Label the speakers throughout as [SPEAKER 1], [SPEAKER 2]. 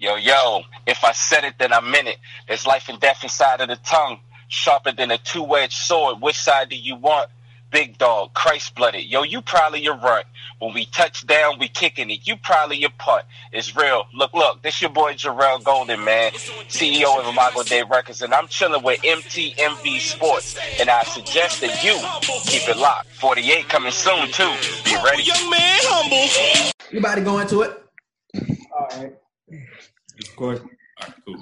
[SPEAKER 1] Yo, yo, if I said it, then I meant it. There's life and death inside of the tongue, sharper than a two edged sword. Which side do you want? Big dog, Christ blooded. Yo, you probably your runt. When we touch down, we kicking it. You probably your putt. It's real. Look, look, this your boy Jarrell Golden, man, CEO of Imago Dei Records, and I'm chilling with MTMV Sports. And I suggest that you keep it locked. 48 coming soon, too. Be ready.
[SPEAKER 2] Young man, humble.
[SPEAKER 3] You about to go into it? All right.
[SPEAKER 4] Of course. Cool.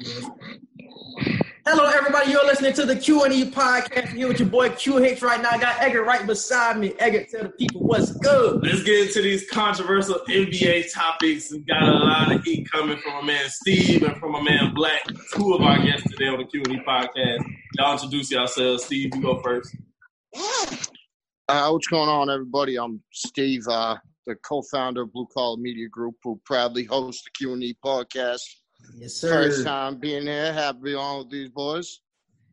[SPEAKER 3] Hello, everybody. You're listening to the Q and E podcast. Here with your boy QH right now. I got Eggert right beside me. Eggert, tell the people what's good.
[SPEAKER 4] Let's get into these controversial NBA topics. We got a lot of heat coming from my man Steve and from my man Black. Two of our guests today on the Q and E podcast. Y'all introduce yourselves. Steve, you go first.
[SPEAKER 5] Uh, what's going on, everybody? I'm Steve, uh, the co-founder of Blue Collar Media Group, who proudly hosts the Q and E podcast.
[SPEAKER 3] Yes, sir.
[SPEAKER 5] First time being here, happy to be on with these boys.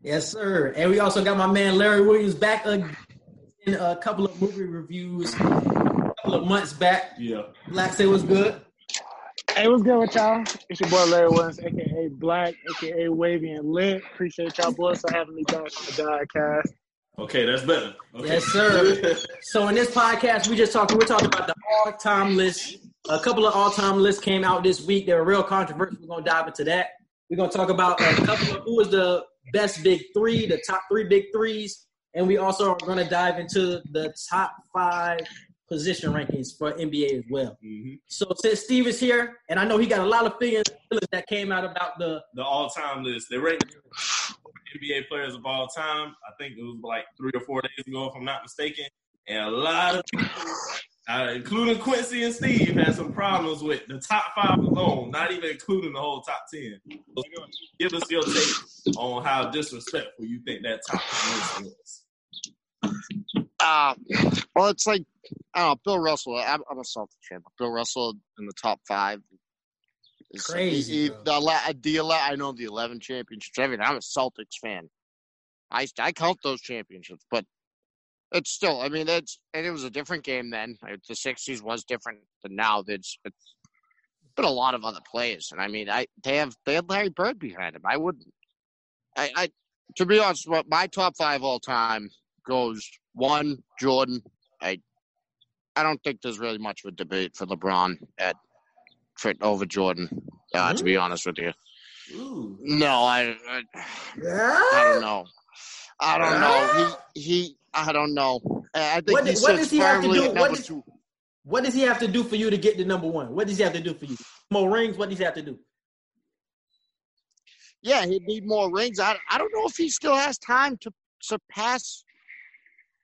[SPEAKER 3] Yes, sir. And we also got my man Larry Williams back again in a couple of movie reviews a couple of months back.
[SPEAKER 4] Yeah.
[SPEAKER 3] Black say was good.
[SPEAKER 6] Hey, what's good with y'all? It's your boy Larry Williams, aka Black, aka Wavy and Lit. Appreciate y'all boys for having me back on the Diecast.
[SPEAKER 4] Okay, that's better. Okay.
[SPEAKER 3] Yes, sir. So in this podcast, we just talking. We're talking about the all-time list. A couple of all-time lists came out this week. They were real controversial. We're gonna dive into that. We're gonna talk about a couple of who was the best big three, the top three big threes, and we also are gonna dive into the top five position rankings for NBA as well.
[SPEAKER 4] Mhm.
[SPEAKER 3] So since Steve is here, and I know he got a lot of feelings that came out about the
[SPEAKER 4] The all-time list. They ranked NBA players of all time. I think it was like three or four days ago, if I'm not mistaken. And a lot of people, uh, including Quincy and Steve, had some problems with the top five alone, not even including the whole top ten. So give us your take on how disrespectful you think that top ten was.
[SPEAKER 5] Uh, well, it's like, I don't know, Bill Russell. I'm, I'm a Celtics fan, but Bill Russell in the top five. is-
[SPEAKER 3] Crazy,
[SPEAKER 5] he- he-
[SPEAKER 3] bro.
[SPEAKER 5] the, ele- the I know the 11 championships. I mean, I'm a Celtics fan. I, I count those championships, but it's still, I mean, it's, and it was a different game then. The 60s was different than now. It's, it's been a lot of other players. And I mean, I they have they had Larry Bird behind him. I wouldn't. I, I to be honest, my- top five all time goes one Jordan. I I don't think there's really much of a debate for LeBron at for over Jordan. Uh, To be honest with you,
[SPEAKER 4] Ooh.
[SPEAKER 5] no, I I, I don't know. I don't know. He he. I don't know. I think
[SPEAKER 3] What
[SPEAKER 5] he
[SPEAKER 3] what does he have to do?
[SPEAKER 5] at
[SPEAKER 3] What
[SPEAKER 5] two.
[SPEAKER 3] What does he have to do for you to get to number one? What does he have to do for you? More rings? What does he have to do?
[SPEAKER 5] Yeah, he'd need more rings. I I don't know if he still has time to surpass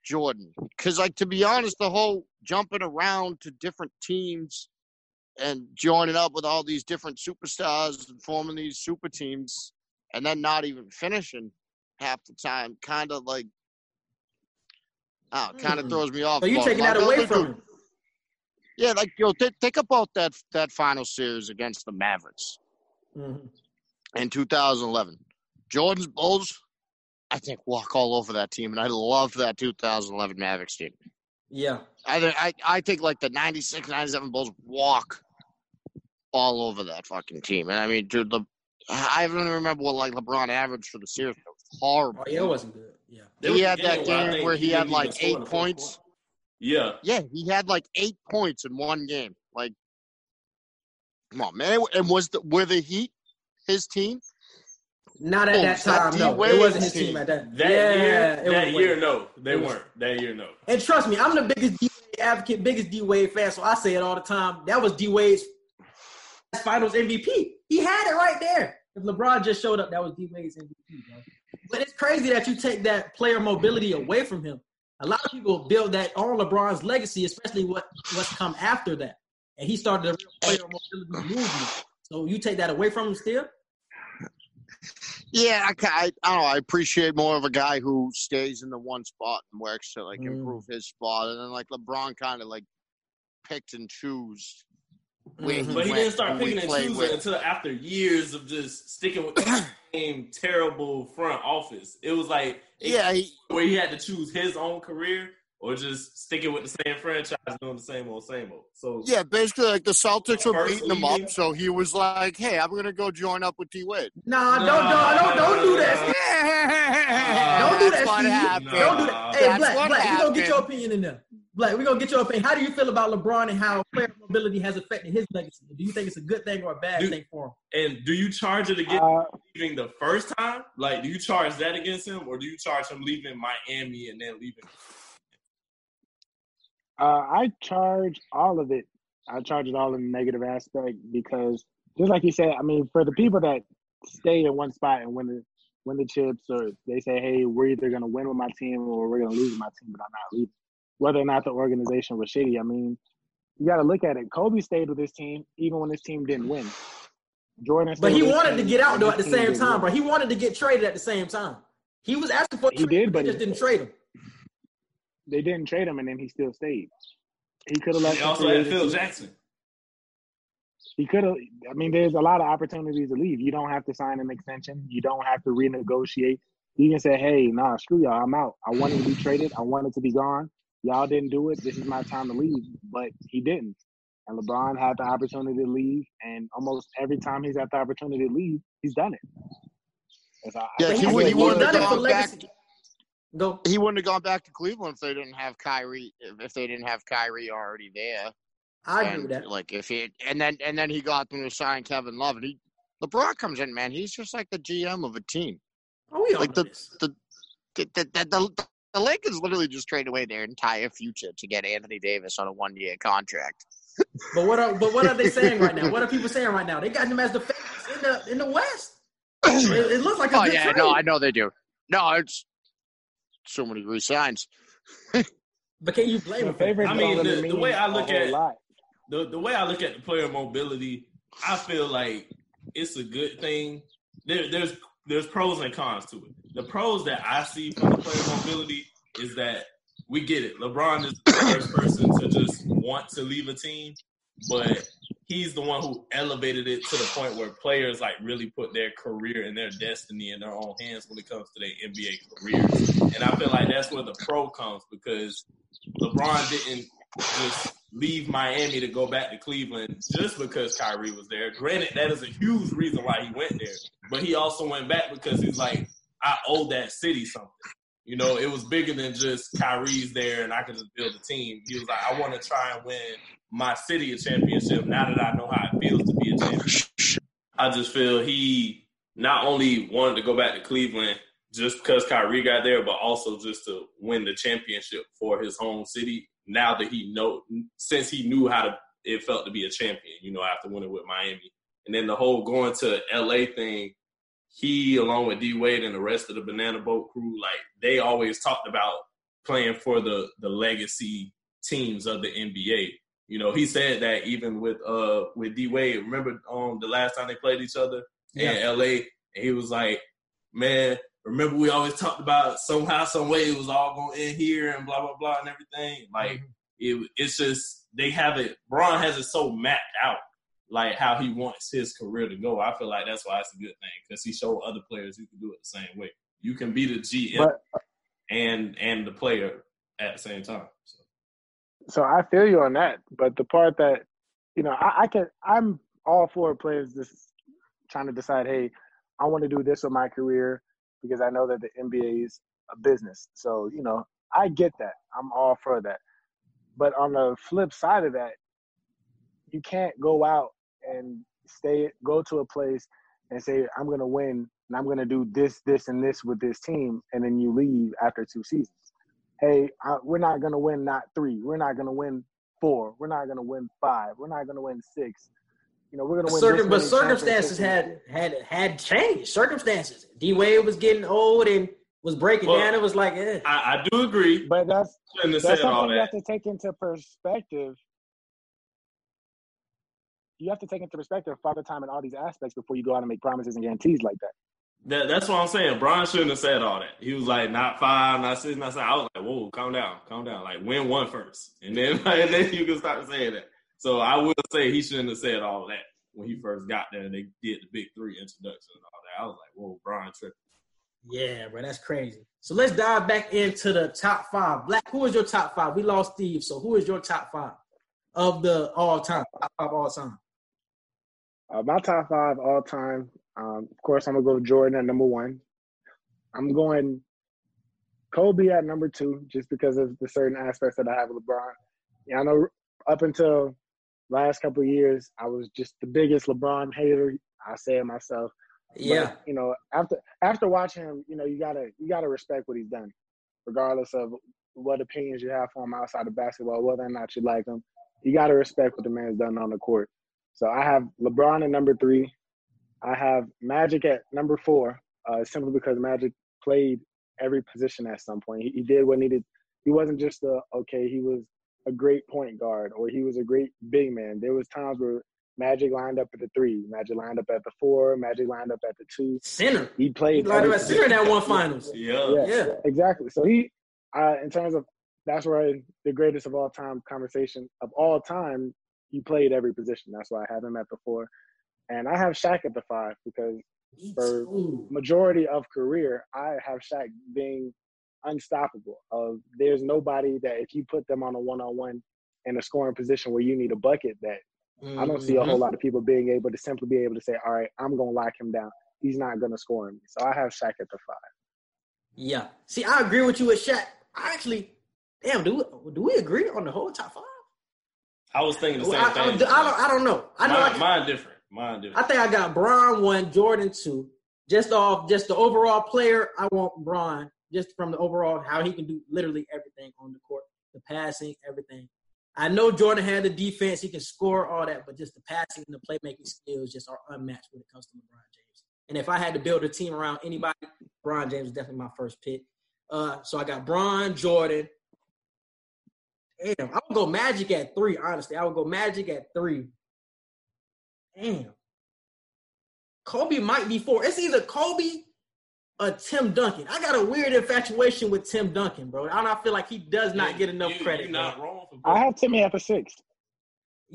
[SPEAKER 5] Jordan. Because, like, to be honest, the whole jumping around to different teams and joining up with all these different superstars and forming these super teams and then not even finishing half the time kind of like, oh, kind of
[SPEAKER 3] Hmm.
[SPEAKER 5] throws me off.
[SPEAKER 3] So you taking that away from him?
[SPEAKER 5] Yeah, like, yo, th- think about that that final series against the Mavericks
[SPEAKER 3] Mhm.
[SPEAKER 5] in 2011. Jordan's Bulls, I think, walk all over that team, and I love that 2011 Mavericks team.
[SPEAKER 3] Yeah.
[SPEAKER 5] I think I, I think like the 96, 97 Bulls walk all over that fucking team. And I mean, dude, the I don't even remember what like LeBron averaged for the series. It was horrible.
[SPEAKER 3] Oh yeah, it wasn't good. Yeah.
[SPEAKER 4] There
[SPEAKER 5] He had that game where he had, like, eight points.
[SPEAKER 4] Yeah.
[SPEAKER 5] Yeah, he had like eight points in one game. Like, come on, man! And was the were the Heat his team?
[SPEAKER 3] Not at
[SPEAKER 5] Oh,
[SPEAKER 3] that time. No, it
[SPEAKER 5] D-Wade's
[SPEAKER 3] wasn't his
[SPEAKER 5] team.
[SPEAKER 3] team at that.
[SPEAKER 4] That
[SPEAKER 3] yeah,
[SPEAKER 4] year,
[SPEAKER 3] it
[SPEAKER 4] that
[SPEAKER 3] was
[SPEAKER 4] year, no, they
[SPEAKER 3] was-
[SPEAKER 4] weren't. That year, no.
[SPEAKER 3] And trust me, I'm the biggest D Wade advocate, biggest D Wade fan, so I say it all the time. That was D Wade's Finals MVP. He had it right there. If LeBron just showed up, that was D Wade's MVP, bro. But it's crazy that you take that player mobility away from him. A lot of people build that on LeBron's legacy, especially what what's come after that. And he started the real player mobility movement. So you take that away from him still?
[SPEAKER 5] Yeah, I, I, I don't know. I appreciate more of a guy who stays in the one spot and works to like
[SPEAKER 3] Mm.
[SPEAKER 5] improve his spot, and then like LeBron kind of like picked and choose where
[SPEAKER 3] Mhm.
[SPEAKER 4] But he didn't start picking and
[SPEAKER 5] played
[SPEAKER 4] choosing
[SPEAKER 5] with.
[SPEAKER 4] until after years of just sticking with the same terrible front office. It was like it-
[SPEAKER 5] Yeah, he,
[SPEAKER 4] where he had to choose his own career or just sticking with the same franchise doing the same old, same old. So
[SPEAKER 5] Yeah, basically, like the Celtics were beating him up, so he was like, "Hey, I'm gonna go join up with D Wade."
[SPEAKER 3] Nah, don't, don't, don't, don't do that. Don't do
[SPEAKER 5] That's
[SPEAKER 3] that,
[SPEAKER 5] what
[SPEAKER 3] Steve.
[SPEAKER 5] Happened.
[SPEAKER 3] Don't do that. Hey,
[SPEAKER 5] That's
[SPEAKER 3] Black,
[SPEAKER 5] what
[SPEAKER 3] Black, we gonna get your opinion in there. Black, we gonna get your opinion. How do you feel about LeBron and how player mobility has affected his legacy? Do you think it's a good thing or a bad
[SPEAKER 4] Dude.
[SPEAKER 3] thing for him?
[SPEAKER 4] and do you charge it against
[SPEAKER 6] Uh,
[SPEAKER 4] leaving the first time? Like, do you charge that against him, or do you charge him leaving Miami and then leaving?
[SPEAKER 6] uh, I charge all of it. I charge it all in the negative aspect because, just like you said, I mean, for the people that stay in one spot and win the win the chips, or they say, "Hey, we're either going to win with my team or we're going to lose with my team," but I'm not leaving. Whether or not the organization was shitty, I mean, you got to look at it. Kobe stayed with his team even when his team didn't win. Jordan,
[SPEAKER 3] But he
[SPEAKER 6] with
[SPEAKER 3] wanted to get out though at the same time,
[SPEAKER 6] win.
[SPEAKER 3] bro. He wanted to get traded at the same time. He was asking for a
[SPEAKER 6] He
[SPEAKER 3] trade,
[SPEAKER 6] did, but
[SPEAKER 3] they just didn't trade him.
[SPEAKER 6] They didn't trade him, and then he still stayed. He could have left.
[SPEAKER 4] They also had Phil. Jackson.
[SPEAKER 6] He could have. I mean, there's a lot of opportunities to leave. You don't have to sign an extension. You don't have to renegotiate. You can say, "Hey, nah, screw y'all. I'm out. I wanted to be traded. I wanted to be gone. Y'all didn't do it. This is my time to leave." But he didn't. And LeBron had the opportunity to leave, and almost every time he's had the opportunity to leave, he's done it. As
[SPEAKER 5] Yeah,
[SPEAKER 3] But
[SPEAKER 5] he
[SPEAKER 3] he's,
[SPEAKER 5] would- he
[SPEAKER 3] he's
[SPEAKER 5] would've
[SPEAKER 3] done it for
[SPEAKER 5] gone back
[SPEAKER 3] legacy. Go.
[SPEAKER 5] He wouldn't have gone back to Cleveland if they didn't have Kyrie. If if they didn't have Kyrie already there.
[SPEAKER 3] I agree
[SPEAKER 5] and
[SPEAKER 3] with that.
[SPEAKER 5] like if he and then and then he got them to sign Kevin Love and he LeBron comes in, man. He's just like the GM of a team.
[SPEAKER 3] Oh, we all
[SPEAKER 5] like
[SPEAKER 3] know
[SPEAKER 5] the-
[SPEAKER 3] this.
[SPEAKER 5] The the, the, the, the Lakers literally just traded away their entire future to get Anthony Davis on a one year contract.
[SPEAKER 3] But what are but what are they saying right now? What are people saying right now? They got him as the favorites in the in the West. It, it looks like a
[SPEAKER 5] Oh
[SPEAKER 3] good
[SPEAKER 5] yeah,
[SPEAKER 3] trade.
[SPEAKER 5] no, I know they do. No, it's so many resigns.
[SPEAKER 3] but can you blame
[SPEAKER 6] The
[SPEAKER 3] him?
[SPEAKER 6] favorites
[SPEAKER 4] I mean, the- the way I look
[SPEAKER 6] whole
[SPEAKER 4] at-
[SPEAKER 6] lot.
[SPEAKER 4] The the way I look at the player mobility, I feel like it's a good thing. There, there's there's pros and cons to it. The pros that I see from the player mobility is that we get it. LeBron is the first person to just want to leave a team, but he's the one who elevated it to the point where players like really put their career and their destiny in their own hands when it comes to their NBA careers. And I feel like that's where the pro comes because LeBron didn't just leave Miami to go back to Cleveland just because Kyrie was there. Granted, that is a huge reason why he went there, but he also went back because he's like, I owe that city something. You know, it was bigger than just Kyrie's there and I could just build a team. He was like, I want to try and win my city a championship now that I know how it feels to be a champion. I just feel he not only wanted to go back to Cleveland just because Kyrie got there, but also just to win the championship for his home city. Now that he know, since he knew how to, it felt to be a champion. You know, after winning with Miami, and then the whole going to LA thing. He, along with D Wade and the rest of the Banana Boat crew, like they always talked about playing for the the legacy teams of the NBA. You know, he said that even with uh with D Wade. Remember um the last time they played each other in LA, and he was like, Man, remember we always talked about somehow, some way it was all going in here and blah blah blah and everything. Like mm-hmm. it, it's just they have it. Bron has it so mapped out, like how he wants his career to go. I feel like that's why it's a good thing because he showed other players you can do it the same way. You can be the GM
[SPEAKER 6] But uh,
[SPEAKER 4] and and the player at the same time. So.
[SPEAKER 6] so I feel you on that. But the part that you know, I, I can I'm all for players just trying to decide, hey, I want to do this with my career because I know that the NBA is a business. So, you know, I get that. I'm all for that. But on the flip side of that, you can't go out and stay go to a place and say, I'm gonna win and I'm gonna do this, this, and this with this team, and then you leave after two seasons hey, uh, we're not going to win not three. We're not going to win four. We're not going to win five. We're not going to win six. You know, we're going to win.
[SPEAKER 3] Circum-
[SPEAKER 6] this
[SPEAKER 3] but circumstances had had had changed. Circumstances. D Wade was getting old and was breaking
[SPEAKER 4] Well,
[SPEAKER 3] down. It was like, eh.
[SPEAKER 4] I, I do agree.
[SPEAKER 6] But that's that's
[SPEAKER 4] said all
[SPEAKER 6] something you have to take into perspective. You have to take into perspective father time and all these aspects before you go out and make promises and guarantees like that.
[SPEAKER 4] That, that's what I'm saying. Brian shouldn't have said all that. He was like, not five, not six, not seven. I was like, whoa, calm down, calm down. Like, win one first, and then and then you can start saying that. So I will say he shouldn't have said all that when he first got there and they did the big three introduction and all that. I was like, whoa, Brian tripping.
[SPEAKER 3] Yeah, bro, that's crazy. So let's dive back into the top five. Black, who is your top five? We lost Steve, so who is your top five of the all time? Top five all time.
[SPEAKER 6] Uh, my top five all time. Um, of course, I'm gonna go Jordan at number one. I'm going Kobe at number two, just because of the certain aspects that I have with LeBron. Yeah, I know up until last couple of years, I was just the biggest LeBron hater. I say it myself.
[SPEAKER 3] Yeah,
[SPEAKER 6] But, you know, after after watching him, you know, you gotta you gotta respect what he's done, regardless of what opinions you have for him outside of basketball, whether or not you like him. You gotta respect what the man's done on the court. So I have LeBron at number three. I have Magic at number four, uh, simply because Magic played every position at some point. He, he did what needed. He wasn't just a okay. He was a great point guard or he was a great big man. There was times where Magic lined up at the three, Magic lined up at the four, Magic lined up at the two.
[SPEAKER 3] center.
[SPEAKER 6] He
[SPEAKER 3] He
[SPEAKER 6] played.
[SPEAKER 3] lined up at center in that one finals.
[SPEAKER 4] Yeah.
[SPEAKER 6] yeah,
[SPEAKER 3] Yeah.
[SPEAKER 6] exactly. So he, uh, in terms of that's where the greatest of all time conversation of all time, he played every position. That's why I have him at the four, and I have Shaq at the five because For- majority of career, I have Shaq being unstoppable. Of there's nobody that if you put them on a one on one in a scoring position where you need a bucket, that I don't see a whole
[SPEAKER 3] Mhm.
[SPEAKER 6] lot of people being able to simply be able to say, all right, I'm gonna lock him down. He's not gonna score me." So I have Shaq at the five.
[SPEAKER 3] Yeah. See, I agree with you with Shaq. I actually, damn, do we, do we agree on the whole top five?
[SPEAKER 4] I was thinking the same
[SPEAKER 3] Well, I, I,
[SPEAKER 4] thing.
[SPEAKER 3] don't, I don't. I don't know. I know.
[SPEAKER 4] mine,
[SPEAKER 3] I,
[SPEAKER 4] mine different. Mine
[SPEAKER 3] I think I got Bron one, Jordan two. Just off, just the overall player. I want Bron just from the overall how he can do literally everything on the court, the passing, everything. I know Jordan had the defense; he can score all that, but just the passing and the playmaking skills just are unmatched when it comes to LeBron James. And if I had to build a team around anybody, LeBron James is definitely my first pick. Uh, so I got Bron, Jordan. Damn, I would go Magic at three. Honestly, I would go Magic at three. Damn. Kobe might be four. It's either Kobe or Tim Duncan. I got a weird infatuation with Tim Duncan, bro. And I don't feel like he does not get enough
[SPEAKER 4] you,
[SPEAKER 3] credit.
[SPEAKER 4] You're
[SPEAKER 3] bro.
[SPEAKER 4] not wrong for
[SPEAKER 6] I have Timmy at the six.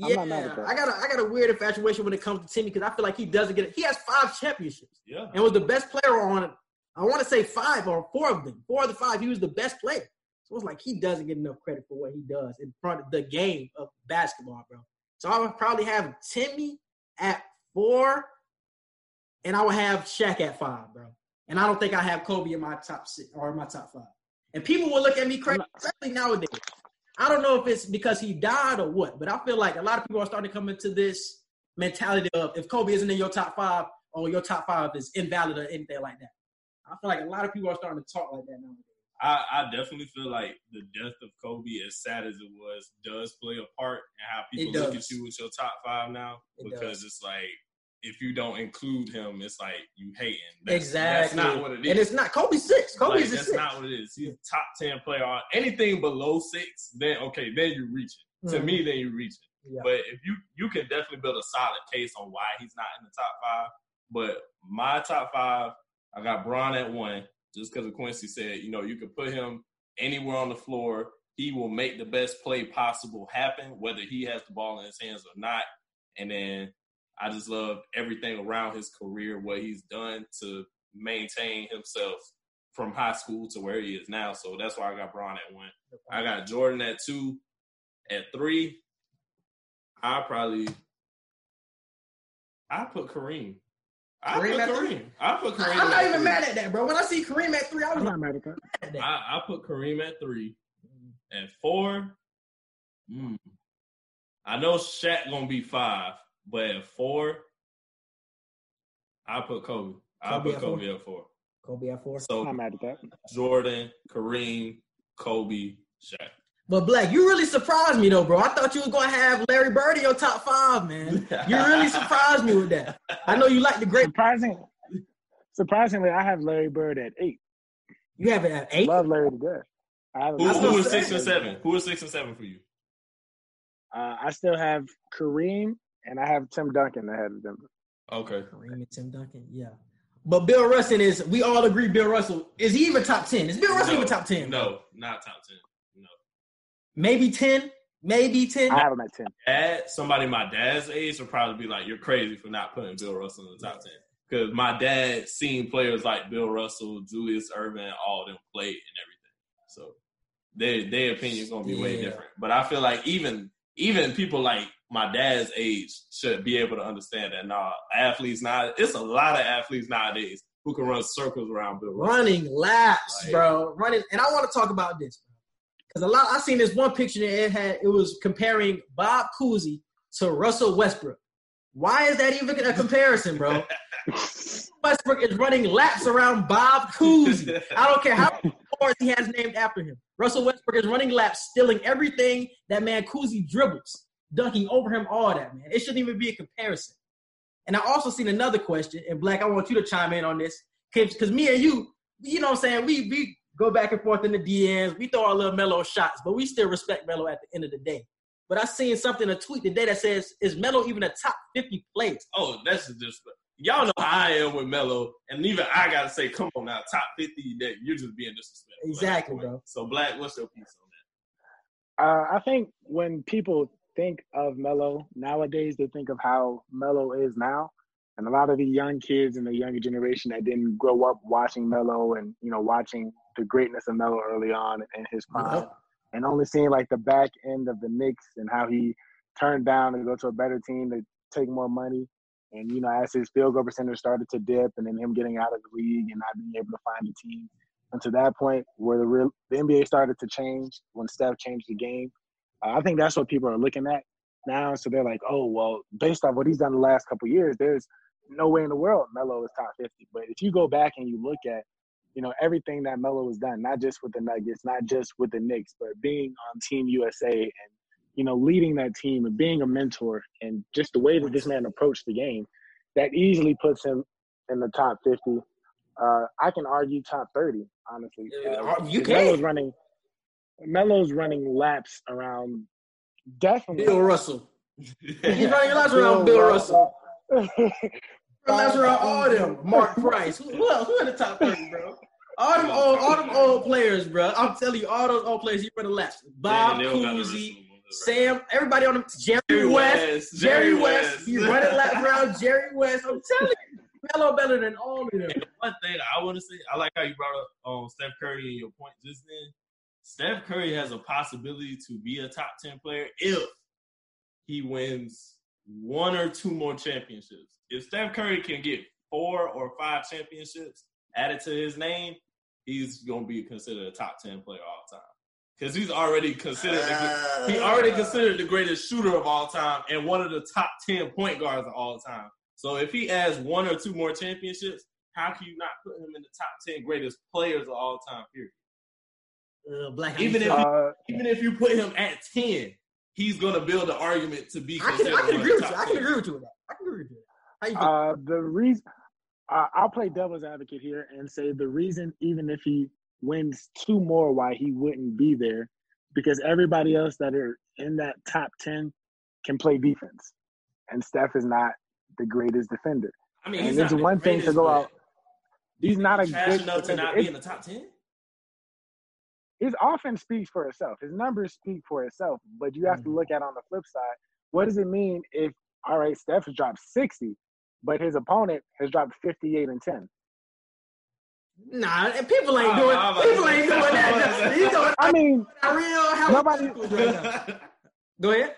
[SPEAKER 6] I'm
[SPEAKER 3] yeah,
[SPEAKER 6] not mad at that.
[SPEAKER 3] I got a I got a weird infatuation when it comes to Timmy because I feel like he doesn't get it. He has five championships
[SPEAKER 4] Yeah.
[SPEAKER 3] and was the best player on. I want to say five or four of them. Four of the five, he was the best player. So it's like he doesn't get enough credit for what he does in front of the game of basketball, bro. So I would probably have Timmy at four, and I would have Shaq at five, bro. And I don't think I have Kobe in my top six or in my top five. And people will look at me crazy, especially nowadays. I don't know if it's because he died or what, but I feel like a lot of people are starting to come into this mentality of if Kobe isn't in your top five or your top five is invalid or anything like that. I feel like a lot of people are starting to talk like that nowadays.
[SPEAKER 4] I, I definitely feel like the death of Kobe, as sad as it was, does play a part in how people look at you with your top five now.
[SPEAKER 3] It
[SPEAKER 4] because
[SPEAKER 3] does.
[SPEAKER 4] it's like if you don't include him, it's like you hating. That's,
[SPEAKER 3] exactly.
[SPEAKER 4] That's not what it is.
[SPEAKER 3] And it's not Kobe six.
[SPEAKER 4] Like,
[SPEAKER 3] Kobe's a
[SPEAKER 4] that's
[SPEAKER 3] six.
[SPEAKER 4] not what it is. He's a top ten player. On anything below six, then okay, then you reach it. To
[SPEAKER 3] Mhm.
[SPEAKER 4] me, then you reach it.
[SPEAKER 3] Yeah.
[SPEAKER 4] But if you you can definitely build a solid case on why he's not in the top five. But my top five, I got Bron at one, just because of Quincy said, you know, you could put him anywhere on the floor. He will make the best play possible happen, whether he has the ball in his hands or not. And then I just love everything around his career, what he's done to maintain himself from high school to where he is now. So that's why I got Bron at one. I got Jordan at two. At three, I probably I put Kareem. I
[SPEAKER 3] Kareem
[SPEAKER 4] put
[SPEAKER 3] at three?
[SPEAKER 4] Kareem. I put Kareem.
[SPEAKER 3] I'm not even
[SPEAKER 4] three.
[SPEAKER 3] mad at that, bro. When I see Kareem at three, I was
[SPEAKER 6] I'm
[SPEAKER 3] like,
[SPEAKER 6] not mad at that.
[SPEAKER 3] mad at that.
[SPEAKER 4] I, I put Kareem at three. At four, mm, I know Shaq gonna be five, but at four, I put Kobe. I put
[SPEAKER 3] at four?
[SPEAKER 4] Kobe at four.
[SPEAKER 3] Kobe at four.
[SPEAKER 6] So I'm
[SPEAKER 4] So
[SPEAKER 6] not mad at that.
[SPEAKER 4] Jordan, Kareem, Kobe, Shaq.
[SPEAKER 3] But Black, you really surprised me though, bro. I thought you was gonna have Larry Bird in your top five, man. You really surprised me with that. I know you like the great.
[SPEAKER 6] Surprisingly, surprisingly, I have Larry Bird at eight.
[SPEAKER 3] You have it at eight.
[SPEAKER 6] Love Larry to death. I have
[SPEAKER 4] Who,
[SPEAKER 3] I
[SPEAKER 4] who was six and seven? Who was six and seven for you?
[SPEAKER 6] Uh, I still have Kareem and I have Tim Duncan ahead of them.
[SPEAKER 4] Okay.
[SPEAKER 3] Kareem and Tim Duncan, yeah. But Bill Russell is. We all agree. Bill Russell is he even top ten? Is Bill Russell
[SPEAKER 4] No,
[SPEAKER 3] even top ten?
[SPEAKER 4] No, not top ten. No.
[SPEAKER 3] maybe ten, maybe ten.
[SPEAKER 6] I have him at ten.
[SPEAKER 4] Dad, somebody my dad's age would probably be like, "You're crazy for not putting Bill Russell in the top 10. because my dad seen players like Bill Russell, Julius Erving, all of them play and everything. So their their opinion is gonna be way different. But I feel like even even people like my dad's age should be able to understand that. Nah, athletes now it's a lot of athletes nowadays who can run circles around Bill Russell.
[SPEAKER 3] running laps,
[SPEAKER 4] Like-
[SPEAKER 3] bro. Running, and I want to talk about this because a lot. I seen this one picture that it had. It was comparing Bob Cousy to Russell Westbrook. Why is that even a comparison, bro? Westbrook is running laps around Bob Cousy. I don't care how many he has named after him. Russell Westbrook is running laps, stealing everything that man Cousy dribbles, dunking over him, all that, man. It shouldn't even be a comparison. And I also seen another question, and Black, I want you to chime in on this. Because me and you, you know what I'm saying, we we go back and forth in the DMs, we throw our little mellow shots, but we still respect Melo at the end of the day. But I seen something, a tweet today that says, is Melo even a top 50 player?
[SPEAKER 4] Oh, that's just y'all know how I am with Melo, and even I gotta say, come on now, top fifty. That you're just being disrespectful.
[SPEAKER 3] Exactly, bro.
[SPEAKER 4] So, Black, what's your piece on that?
[SPEAKER 6] Uh, I think when people think of Melo nowadays, they think of how Melo is now, and a lot of the young kids in the younger generation that didn't grow up watching Melo and you know watching the greatness of Melo early on in his prime,
[SPEAKER 3] Yep.
[SPEAKER 6] and only seeing like the back end of the Knicks and how he turned down to go to a better team to take more money. And you know, as his field goal percentage started to dip, and then him getting out of the league and not being able to find a team, and to that point where the real the NBA started to change when Steph changed the game. I think that's what people are looking at now. So they're like, oh well, based off what he's done the last couple of years, there's no way in the world Melo is top fifty. But if you go back and you look at, you know, everything that Melo has done, not just with the Nuggets, not just with the Knicks, but being on Team USA and you know leading that team and being a mentor and just the way that this man approached the game, that easily puts him in the top fifty. Uh, I can argue top thirty, honestly.
[SPEAKER 3] Uh, you can.
[SPEAKER 6] Melo's running. Melo's running laps around. Definitely.
[SPEAKER 3] Bill Russell. He's running laps around Bill Russell.
[SPEAKER 6] Russell.
[SPEAKER 3] Laps around all them. Mark Price. Who, who else? Who in the top 30, bro? All them old, all them old players, bro. I'm telling you, all those old players, he running laps. Bob
[SPEAKER 4] Yeah, they don't got the
[SPEAKER 3] Cousy,
[SPEAKER 4] rest of them.
[SPEAKER 3] Sam, everybody on them. Jerry,
[SPEAKER 4] Jerry
[SPEAKER 3] West.
[SPEAKER 4] West,
[SPEAKER 3] Jerry
[SPEAKER 4] Jerry
[SPEAKER 3] West.
[SPEAKER 4] West.
[SPEAKER 3] He's running laps around Jerry West. I'm telling you, Melo better than all of them.
[SPEAKER 4] One thing I want to say, I like how you brought up um, Steph Curry and your point just then. Steph Curry has a possibility to be a top 10 player if he wins one or two more championships. If Steph Curry can get four or five championships added to his name, he's going to be considered a top 10 player all time. Because he's already considered the, he already considered the greatest shooter of all time and one of the top 10 point guards of all time. So if he adds one or two more championships, how can you not put him in the top 10 greatest players of all time, period?
[SPEAKER 3] Uh, Black,
[SPEAKER 4] Even if-
[SPEAKER 6] Uh,
[SPEAKER 4] Even if you put him at 10, he's going to build an argument to be
[SPEAKER 3] I can, I can agree with you.
[SPEAKER 4] top
[SPEAKER 3] I can agree with you with that. I can agree with you. How you
[SPEAKER 6] uh, the reason uh, I'll play devil's advocate here and say the reason, even if he wins two more, why he wouldn't be there, because everybody else that are in that top ten can play defense, and Steph is not the greatest defender.
[SPEAKER 4] I mean,
[SPEAKER 6] And
[SPEAKER 4] he's
[SPEAKER 6] it's
[SPEAKER 4] not the
[SPEAKER 6] one thing to go out- He's not a good
[SPEAKER 4] enough to
[SPEAKER 6] defender.
[SPEAKER 4] not be in the top 10?
[SPEAKER 6] His offense speaks for itself. His numbers speak for itself. But you have to look mm-hmm. at on the flip side, what does it mean if all right, Steph has dropped sixty, but his opponent has dropped fifty-eight and ten?
[SPEAKER 3] Nah, people ain't doing.
[SPEAKER 4] I'm
[SPEAKER 3] People
[SPEAKER 4] to
[SPEAKER 3] ain't doing that.
[SPEAKER 4] about to say-
[SPEAKER 3] You doing
[SPEAKER 6] I mean,
[SPEAKER 3] real? How
[SPEAKER 6] Nobody-
[SPEAKER 3] right now. Go ahead.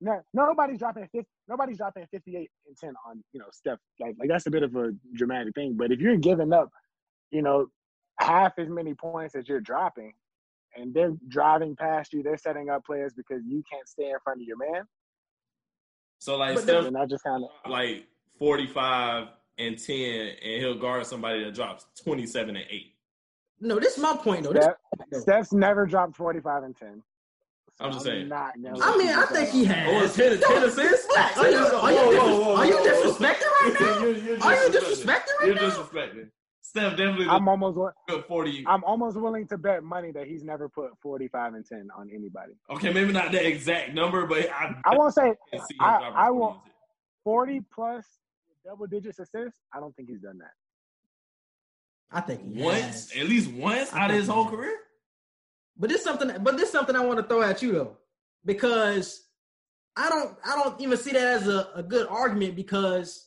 [SPEAKER 6] no, nobody's dropping 50, nobody's dropping fifty-eight and ten on you know Steph. Like, like that's a bit of a dramatic thing. But if you're giving up, you know, half as many points as you're dropping, and they're driving past you, they're setting up players because you can't stay in front of your man.
[SPEAKER 4] so, like,
[SPEAKER 3] But
[SPEAKER 4] Steph,
[SPEAKER 6] And just kind of
[SPEAKER 4] like 45 and 10, and he'll guard somebody that drops 27 and 8.
[SPEAKER 3] No, this is my point though. This,
[SPEAKER 6] Steph, Steph's never dropped forty-five and ten. So
[SPEAKER 4] I'm just saying.
[SPEAKER 6] Not
[SPEAKER 3] I mean, I think he
[SPEAKER 6] that
[SPEAKER 4] Oh,
[SPEAKER 3] has.
[SPEAKER 4] 10, 10 assists?
[SPEAKER 3] Black, Are you, are you,
[SPEAKER 4] Whoa,
[SPEAKER 3] dis-
[SPEAKER 4] whoa, whoa,
[SPEAKER 3] are you
[SPEAKER 4] whoa, whoa.
[SPEAKER 3] disrespecting right now?
[SPEAKER 4] You're- you're
[SPEAKER 3] Are you
[SPEAKER 4] disrespecting.
[SPEAKER 3] disrespecting right
[SPEAKER 4] You're
[SPEAKER 3] now?
[SPEAKER 4] disrespecting. Steph definitely
[SPEAKER 6] I'm almost wi-
[SPEAKER 4] good 40.
[SPEAKER 6] I'm almost willing to bet money that he's never put 45 and 10 on anybody.
[SPEAKER 4] Okay, maybe not the exact number, but I,
[SPEAKER 6] I won't say
[SPEAKER 4] can
[SPEAKER 6] I-
[SPEAKER 4] dropping
[SPEAKER 6] I
[SPEAKER 4] 40
[SPEAKER 6] won't- 40 plus double digits assists. I don't think he's done that.
[SPEAKER 3] I think
[SPEAKER 4] Once,
[SPEAKER 3] has.
[SPEAKER 4] at least once
[SPEAKER 3] I
[SPEAKER 4] out of his whole career?
[SPEAKER 3] But this something. But this something I want to throw at you though, because I don't. I don't even see that as a, a good argument because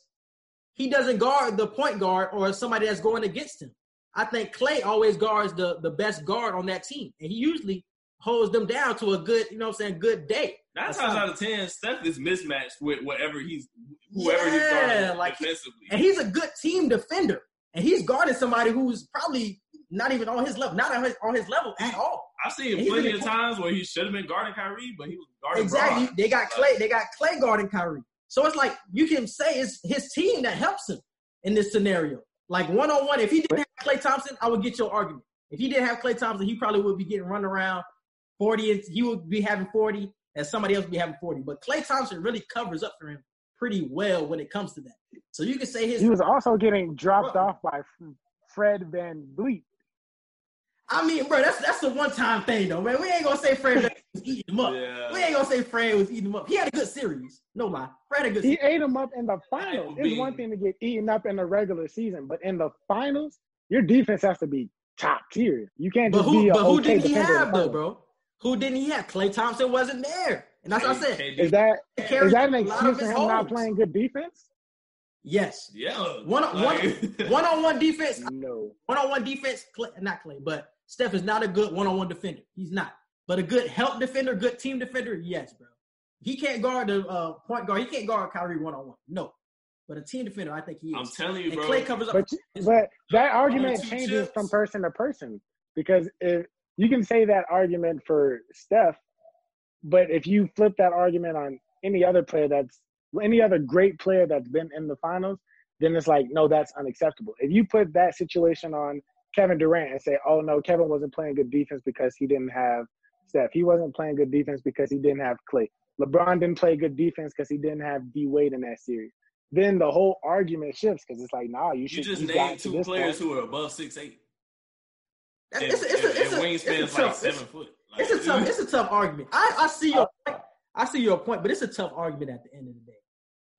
[SPEAKER 3] he doesn't guard the point guard or somebody that's going against him. I think Klay always guards the, the best guard on that team. And he usually holds them down to a good, you know what I'm saying, good day.
[SPEAKER 4] Nine
[SPEAKER 3] That's
[SPEAKER 4] times out of ten, Steph is mismatched with whatever he's whoever he's guarding
[SPEAKER 3] like he-
[SPEAKER 4] defensively.
[SPEAKER 3] And he's a good team defender. And he's guarding somebody who's probably not even on his level, not on his, on his level at all.
[SPEAKER 4] I've seen plenty of times where he should have been guarding Kyrie, but he was guarding
[SPEAKER 3] Exactly.
[SPEAKER 4] Bron.
[SPEAKER 3] They got Klay. They got Klay guarding Kyrie. So it's like you can say it's his team that helps him in this scenario. Like one on one, if he didn't have Klay Thompson, I would get your argument. If he didn't have Klay Thompson, he probably would be getting run around forty, and he would be having forty, and somebody else would be having forty. But Klay Thompson really covers up for him pretty well when it comes to that. So you can say his.
[SPEAKER 6] He was also getting dropped off by Fred VanVleet.
[SPEAKER 3] I mean, bro, that's that's a one time thing though, man. We ain't gonna say Fred was eating him up.
[SPEAKER 4] Yeah.
[SPEAKER 3] We ain't gonna say Fred was eating him up. He had a good series, no lie. Fred had a good.
[SPEAKER 6] He
[SPEAKER 3] series.
[SPEAKER 6] ate him up in the finals.
[SPEAKER 4] Michael
[SPEAKER 6] It's one thing to get eaten up in the regular season, but in the finals, your defense has to be top tier. You can't
[SPEAKER 3] But
[SPEAKER 6] just
[SPEAKER 3] who?
[SPEAKER 6] be a
[SPEAKER 3] But who
[SPEAKER 6] okay
[SPEAKER 3] didn't he
[SPEAKER 6] defender in the
[SPEAKER 3] have though, bro? Who didn't he have? Klay Thompson wasn't there, and that's what I said.
[SPEAKER 6] Is that
[SPEAKER 3] He
[SPEAKER 6] is
[SPEAKER 3] carried
[SPEAKER 6] that an
[SPEAKER 3] a
[SPEAKER 6] excuse for
[SPEAKER 3] his
[SPEAKER 6] him not playing good defense?
[SPEAKER 3] Yes,
[SPEAKER 4] Yeah.
[SPEAKER 3] one
[SPEAKER 4] like-
[SPEAKER 3] one one on one defense.
[SPEAKER 6] No.
[SPEAKER 3] One on one defense. Klay, not Klay, but Steph is not a good one on one defender. He's not. But a good help defender, good team defender, yes, bro. He can't guard the uh, point guard. He can't guard Kyrie one on one. No. But a team defender, I think he is.
[SPEAKER 4] I'm telling you,
[SPEAKER 3] and
[SPEAKER 4] bro.
[SPEAKER 3] Klay covers up.
[SPEAKER 6] But but that argument changes
[SPEAKER 4] chips.
[SPEAKER 6] from person to person because if you can say that argument for Steph, but if you flip that argument on any other player that's any other great player that's been in the finals, then it's like no, that's unacceptable. If you put that situation on Kevin Durant and say, oh no, Kevin wasn't playing good defense because he didn't have Steph. He wasn't playing good defense because he didn't have Klay. LeBron didn't play good defense because he didn't have D Wade in that series. Then the whole argument shifts because it's like, nah, you
[SPEAKER 4] you
[SPEAKER 6] should.
[SPEAKER 4] just
[SPEAKER 6] you got
[SPEAKER 4] named two players
[SPEAKER 6] point.
[SPEAKER 4] who are above six eight.
[SPEAKER 3] It's,
[SPEAKER 4] And,
[SPEAKER 3] it's, a- it's, a-
[SPEAKER 4] and,
[SPEAKER 3] it's,
[SPEAKER 4] and
[SPEAKER 3] a-
[SPEAKER 4] wingspan's
[SPEAKER 3] it's a
[SPEAKER 4] like
[SPEAKER 3] tough.
[SPEAKER 4] seven
[SPEAKER 3] It's,
[SPEAKER 4] foot.
[SPEAKER 3] it's a tough. It's a tough argument. I, I see your uh, point. I see your point, but it's a tough argument at the end of the day.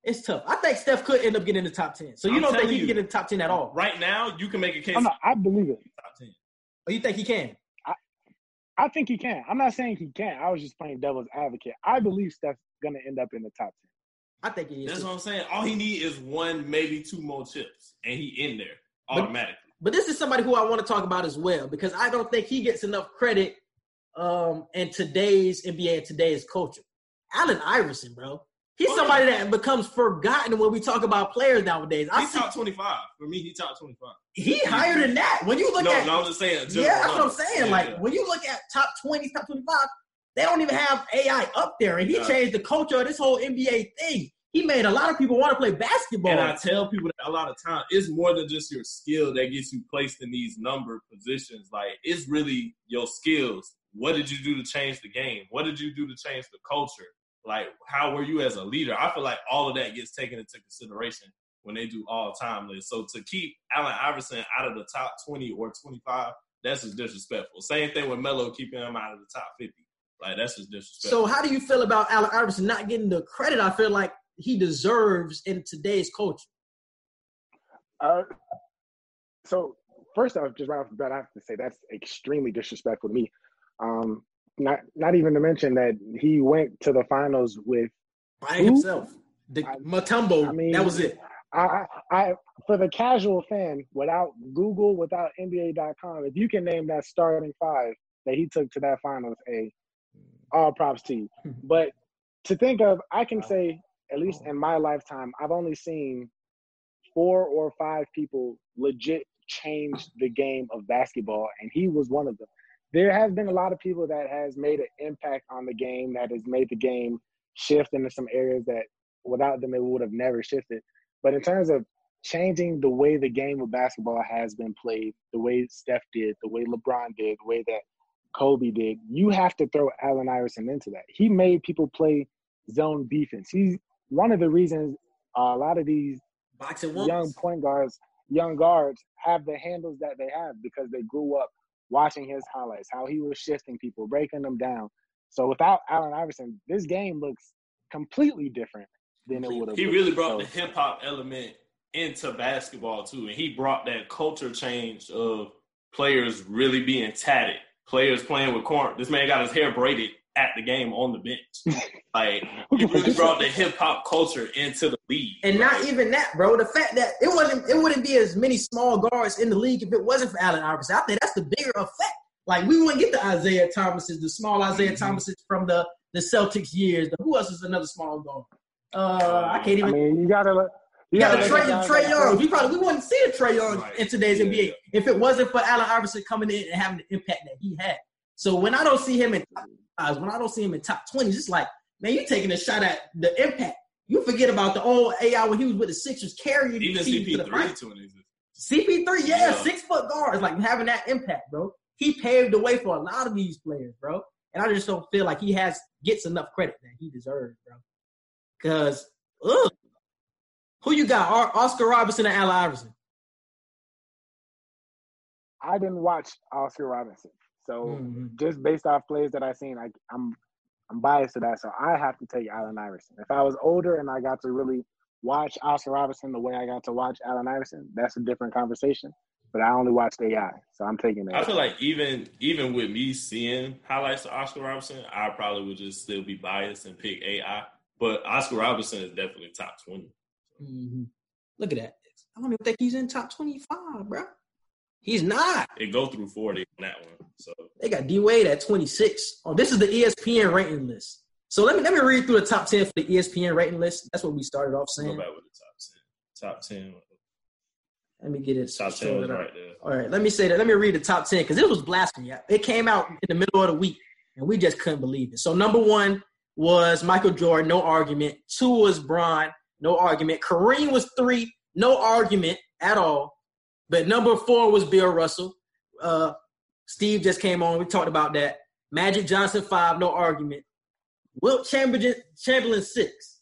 [SPEAKER 3] It's tough. I think Steph could end up getting in the top ten. So you
[SPEAKER 4] I'm
[SPEAKER 3] don't think
[SPEAKER 4] telling
[SPEAKER 3] he can get in the top ten at all?
[SPEAKER 4] right now, you can make a case
[SPEAKER 6] I'm not, I believe it.
[SPEAKER 4] top ten.
[SPEAKER 3] Or you think he can?
[SPEAKER 6] I think he can. I'm not saying he can't. I was just playing devil's advocate. I believe Steph's gonna end up in the top ten.
[SPEAKER 3] I think he is.
[SPEAKER 4] That's
[SPEAKER 3] too.
[SPEAKER 4] what I'm saying. All he need is one, maybe two more chips, and he in there
[SPEAKER 3] But-
[SPEAKER 4] automatically.
[SPEAKER 3] But this is somebody who I want to talk about as well because I don't think he gets enough credit um, in today's NBA and today's culture. Allen Iverson, bro. He's
[SPEAKER 4] Oh,
[SPEAKER 3] somebody that becomes forgotten when we talk about players nowadays. I
[SPEAKER 4] He's
[SPEAKER 3] see,
[SPEAKER 4] top twenty five for me. He top twenty five.
[SPEAKER 3] he higher than that. When you look
[SPEAKER 4] No,
[SPEAKER 3] at
[SPEAKER 4] no, I'm just saying. general
[SPEAKER 3] yeah, that's what I'm saying.
[SPEAKER 4] Yeah,
[SPEAKER 3] like
[SPEAKER 4] yeah.
[SPEAKER 3] when you look at top 20, top 25, they don't even have AI up there. And he changed the culture of this whole NBA thing. He made a lot of people want to play basketball.
[SPEAKER 4] And I tell people that a lot of time, it's more than just your skill that gets you placed in these number positions. Like it's really your skills. What did you do to change the game? What did you do to change the culture? Like how were you as a leader? I feel like all of that gets taken into consideration when they do all time lists. So to keep Allen Iverson out of the top twenty or twenty five, that's just disrespectful. Same thing with Melo keeping him out of the top fifty. Like that's just disrespectful.
[SPEAKER 3] so how do you feel about Allen Iverson not getting the credit I feel like he deserves in today's culture?
[SPEAKER 6] Uh, so first off, just right off the bat, I have to say that's extremely disrespectful to me. Um, not not even to mention that he went to the finals with
[SPEAKER 3] By
[SPEAKER 6] Who?
[SPEAKER 3] himself. The
[SPEAKER 6] I-
[SPEAKER 3] Mutombo,
[SPEAKER 6] I mean-
[SPEAKER 3] that was it.
[SPEAKER 6] I, I, for the casual fan without Google, without NBA.com, if you can name that starting five that he took to that finals, a all props to you. Hmm. But to think of, I can say at least in my lifetime, I've only seen four or five people legit change the game of basketball, and he was one of them. There has been a lot of people that has made an impact on the game, that has made the game shift into some areas that without them it would have never shifted. But in terms of changing the way the game of basketball has been played, the way Steph did, the way LeBron did, the way that Kobe did, you have to throw Allen Iverson into that. He made people play zone defense. He's one of the reasons uh, a lot of these young point guards, young guards have the handles that they have because they grew up watching his highlights, how he was shifting people, breaking them down. So without Allen Iverson, this game looks completely different than it would have.
[SPEAKER 4] He really brought the hip hop element into basketball too, and he brought that culture change of players really being tatted, players playing with corn. This man got his hair braided at the game on the bench. Like he really brought the hip hop culture into the league.
[SPEAKER 3] And not even that, bro. The fact that it wasn't, it wouldn't be as many small guards in the league if it wasn't for Allen Iverson. I think that's the bigger effect. Like we wouldn't get the Isaiah Thomases, the small Isaiah
[SPEAKER 4] Mm-hmm.
[SPEAKER 3] Thomases from the the Celtics years. The, who else is another small guard? Uh, I can't
[SPEAKER 6] I
[SPEAKER 3] even.
[SPEAKER 6] mean, you gotta. let-
[SPEAKER 3] You
[SPEAKER 6] You
[SPEAKER 3] got
[SPEAKER 6] gotta
[SPEAKER 3] the Trae,
[SPEAKER 6] guys
[SPEAKER 3] Trae
[SPEAKER 6] like
[SPEAKER 3] Young. We probably we wouldn't see a Trae Young
[SPEAKER 4] Right.
[SPEAKER 3] in today's
[SPEAKER 4] Yeah.
[SPEAKER 3] NBA if it wasn't for Allen Iverson coming in and having the impact that he had. So when I don't see him in top fives, when I don't see him in top twenties, it's like, man, you're taking a shot at the impact. You forget about the old AI when he was with the Sixers carrying
[SPEAKER 4] Even
[SPEAKER 3] the team to the
[SPEAKER 4] CP3 to an exist.
[SPEAKER 3] CP3, yeah,
[SPEAKER 4] Yeah.
[SPEAKER 3] six foot guards, like having that impact, bro. He paved the way for a lot of these players, bro. And I just don't feel like he has gets enough credit that he deserves, bro. Cause, ugh, who you got? Ar- Oscar Robertson and Allen Iverson.
[SPEAKER 6] I didn't watch Oscar Robinson, so
[SPEAKER 3] Mhm.
[SPEAKER 6] just based off plays that I've seen, I, I'm I'm biased to that. So I have to take Allen Iverson. If I was older and I got to really watch Oscar Robinson the way I got to watch Allen Iverson, that's a different conversation. But I only watched AI, so I'm taking that.
[SPEAKER 4] I feel like even even with me seeing highlights of Oscar Robertson, I probably would just still be biased and pick AI. But Oscar Robertson is definitely top twenty.
[SPEAKER 3] Mhm. Look at that. I don't even think he's in top 25, bro. He's not.
[SPEAKER 4] It go through forty on that one. So
[SPEAKER 3] They got D Wade at 26. Oh, this is the ESPN rating list. So let me let me read through the top 10 for the ESPN rating list. That's what we started off
[SPEAKER 4] go
[SPEAKER 3] saying.
[SPEAKER 4] back with the top ten. Top ten.
[SPEAKER 3] Let me get it.
[SPEAKER 4] Top ten was right there.
[SPEAKER 3] All right, let me say that. Let me read the top 10 because it was blasphemy. Yeah. It came out in the middle of the week and we just couldn't believe it. So, number one was Michael Jordan, no argument. Two was Bron, no argument. Kareem was three, no argument at all. But number four was Bill Russell. Uh, Steve just came on. We talked about that. Magic Johnson, five, no argument. Wilt Chamberlain, Chamberlain six.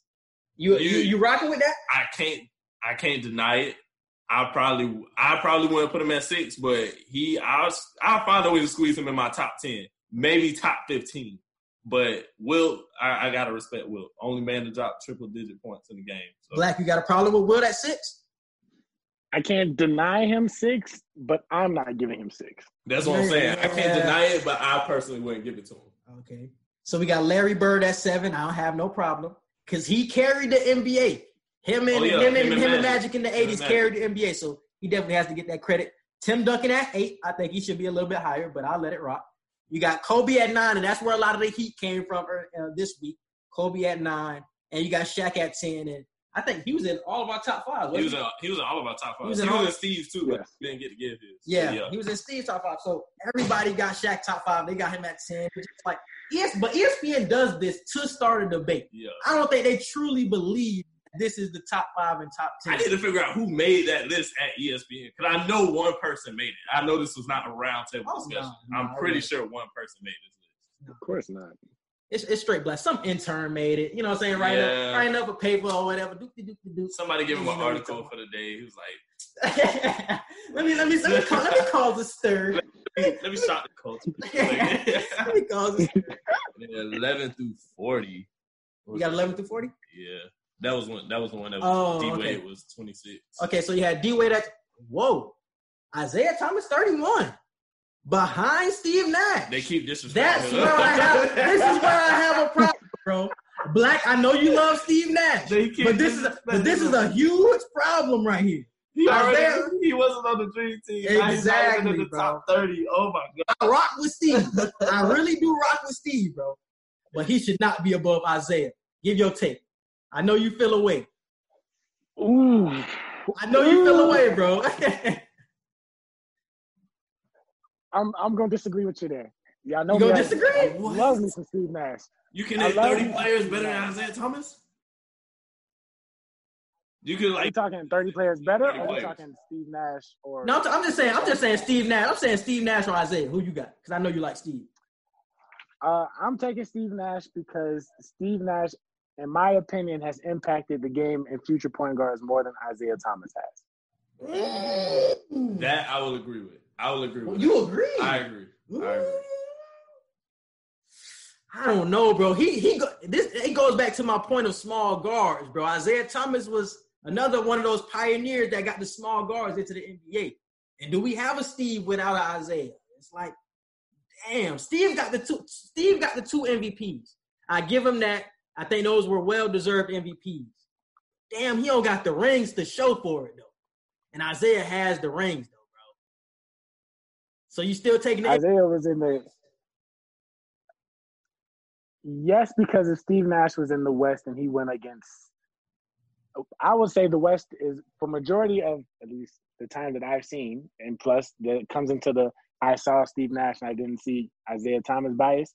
[SPEAKER 3] You, you,
[SPEAKER 4] You-
[SPEAKER 3] you rocking with that?
[SPEAKER 4] I can't I can't deny it. I probably I probably wouldn't put him at six, but he I'll I'll find a way to squeeze him in my top ten, maybe top fifteen. But Will, I, I gotta respect Will. Only man to drop triple digit points in the game. So
[SPEAKER 3] Black, you got a problem with Wilt at six?
[SPEAKER 6] I can't deny him six, but I'm not giving him six.
[SPEAKER 4] that's what I'm saying. I can't
[SPEAKER 3] Yeah.
[SPEAKER 4] deny it, but I personally wouldn't give it to him.
[SPEAKER 3] Okay. So we got Larry Bird at seven. I don't have no problem because he carried the NBA. Him and
[SPEAKER 4] Oh, yeah.
[SPEAKER 3] him and
[SPEAKER 4] Him
[SPEAKER 3] him,
[SPEAKER 4] and
[SPEAKER 3] and
[SPEAKER 4] Magic.
[SPEAKER 3] Magic in the eighties carried the NBA. So he definitely has to get that credit. Tim Duncan at eight. I think he should be a little bit higher, but I'll let it rock. You got Kobe at nine, and that's where a lot of the heat came from uh, this week. Kobe at nine, and you got Shaq at ten, and I think he was in all of our top five.
[SPEAKER 4] He
[SPEAKER 3] wasn't he?
[SPEAKER 4] in he was in all of our top five.
[SPEAKER 3] He was
[SPEAKER 4] He
[SPEAKER 3] in
[SPEAKER 4] was
[SPEAKER 3] all-
[SPEAKER 4] in Steve's too, but he didn't get to give his.
[SPEAKER 3] Yeah,
[SPEAKER 4] yeah.
[SPEAKER 3] he was in Steve's top five. So everybody got Shaq top five. They got him at ten. It's just like yes, but ESPN does this to start a debate.
[SPEAKER 4] yeah.
[SPEAKER 3] I don't think they truly believe this is the top five and top ten.
[SPEAKER 4] I need to figure out who made that list at ESPN because I know one person made it. I know this was not a roundtable discussion.
[SPEAKER 3] no, no,
[SPEAKER 4] I'm pretty
[SPEAKER 3] it
[SPEAKER 4] sure one person made this list.
[SPEAKER 6] Of course not.
[SPEAKER 3] It's, it's straight black. Some intern made it. You know what I'm saying? Writing
[SPEAKER 4] Yeah.
[SPEAKER 3] up, writing up a paper or whatever.
[SPEAKER 4] Somebody give him an
[SPEAKER 3] You know what I'm
[SPEAKER 4] article for the day. He was like,
[SPEAKER 3] let me let me let me call, let me cause a stir.
[SPEAKER 4] let me, let me shock the culture.
[SPEAKER 3] let me cause a stir.
[SPEAKER 4] 11 through 40.
[SPEAKER 3] You got 11 through 40.
[SPEAKER 4] Yeah. That was one. That was the one that
[SPEAKER 3] Oh,
[SPEAKER 4] was D Wade
[SPEAKER 3] okay.
[SPEAKER 4] was 26.
[SPEAKER 3] Okay, so you had D Wade at whoa, Isaiah Thomas 31 behind Steve Nash.
[SPEAKER 4] They keep disrespecting.
[SPEAKER 3] That's
[SPEAKER 4] him.
[SPEAKER 3] where I have. This is where I have a problem, bro. Black, I know you love Steve Nash,
[SPEAKER 4] They keep
[SPEAKER 3] but this is a, but this is a huge problem right here.
[SPEAKER 4] He already
[SPEAKER 3] Isaiah-
[SPEAKER 4] he wasn't on the dream team. Now he's not even
[SPEAKER 3] Exactly,
[SPEAKER 4] in the
[SPEAKER 3] bro.
[SPEAKER 4] top 30. Oh my god.
[SPEAKER 3] I rock with Steve. I really do rock with Steve, bro. But he should not be above Isaiah. Give your take. I know you feel away.
[SPEAKER 6] Ooh.
[SPEAKER 3] I know you feel away, bro.
[SPEAKER 6] I'm I'm gonna disagree with you there. Yeah, I know.
[SPEAKER 3] You gonna
[SPEAKER 6] me,
[SPEAKER 3] disagree?
[SPEAKER 6] I
[SPEAKER 4] What?
[SPEAKER 6] love me some Steve Nash.
[SPEAKER 4] You can name 30 players better than Isaiah Thomas? You could
[SPEAKER 6] Are you
[SPEAKER 4] like
[SPEAKER 6] talking 30 players better,
[SPEAKER 4] 30
[SPEAKER 6] or are you
[SPEAKER 4] players.
[SPEAKER 6] talking Steve Nash or?
[SPEAKER 3] no, I'm, t- I'm just saying. I'm just saying Steve Nash. I'm saying Steve Nash or Isaiah. Who you got? Because I know you like Steve.
[SPEAKER 6] Uh, I'm taking Steve Nash because Steve Nash, in my opinion, has impacted the game and future point guards more than Isaiah Thomas has.
[SPEAKER 4] that I will agree with. I will agree with.
[SPEAKER 3] You
[SPEAKER 4] that.
[SPEAKER 3] agree?
[SPEAKER 4] I agree. I agree.
[SPEAKER 3] I don't know, bro. He he. Go, this it goes back to my point of small guards, bro. Isaiah Thomas was another one of those pioneers that got the small guards into the NBA. And do we have a Steve without an Isaiah? It's like, damn, Steve got the two. Steve got the two MVPs. I give him that. I think those were well deserved MVPs. Damn, he don't got the rings to show for it though. And Isaiah has the rings. So you still taking
[SPEAKER 6] Isaiah was in the. Yes, because if Steve Nash was in the West and he went against, I would say the West is for majority of at least the time that I've seen, and plus that comes into the I saw Steve Nash and I didn't see Isaiah Thomas bias.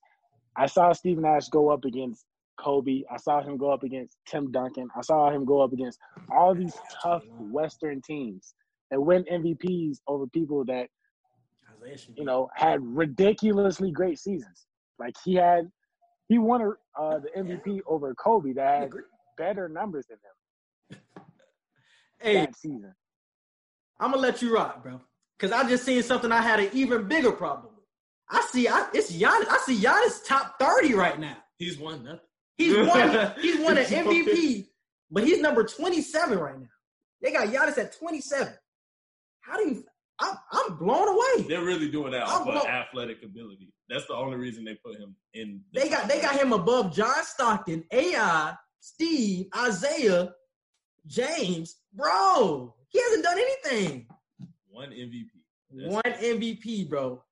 [SPEAKER 6] I saw Steve Nash go up against Kobe. I saw him go up against Tim Duncan. I saw him go up against all these tough Western teams and win MVPs over people that you know had ridiculously great seasons. Like he had, he won uh, the MVP over Kobe that had better numbers than him
[SPEAKER 3] Hey,
[SPEAKER 6] that season.
[SPEAKER 3] I'm gonna let you rock, bro. Cause I just seen something I had an even bigger problem with. I see, I, it's Giannis. I see Giannis top thirty right now.
[SPEAKER 4] He's won nothing.
[SPEAKER 3] He's won. he's won an MVP, but he's number 27 right now. They got Giannis at 27. How do you? I'm, I'm blown away.
[SPEAKER 4] They're really doing that
[SPEAKER 3] I'm blown-
[SPEAKER 4] athletic ability. That's the only reason they put him in. the
[SPEAKER 3] They got they got him above John Stockton, AI, Steve, Isaiah, James. Bro, he hasn't done anything.
[SPEAKER 4] one MVP. That's-
[SPEAKER 3] One MVP, bro.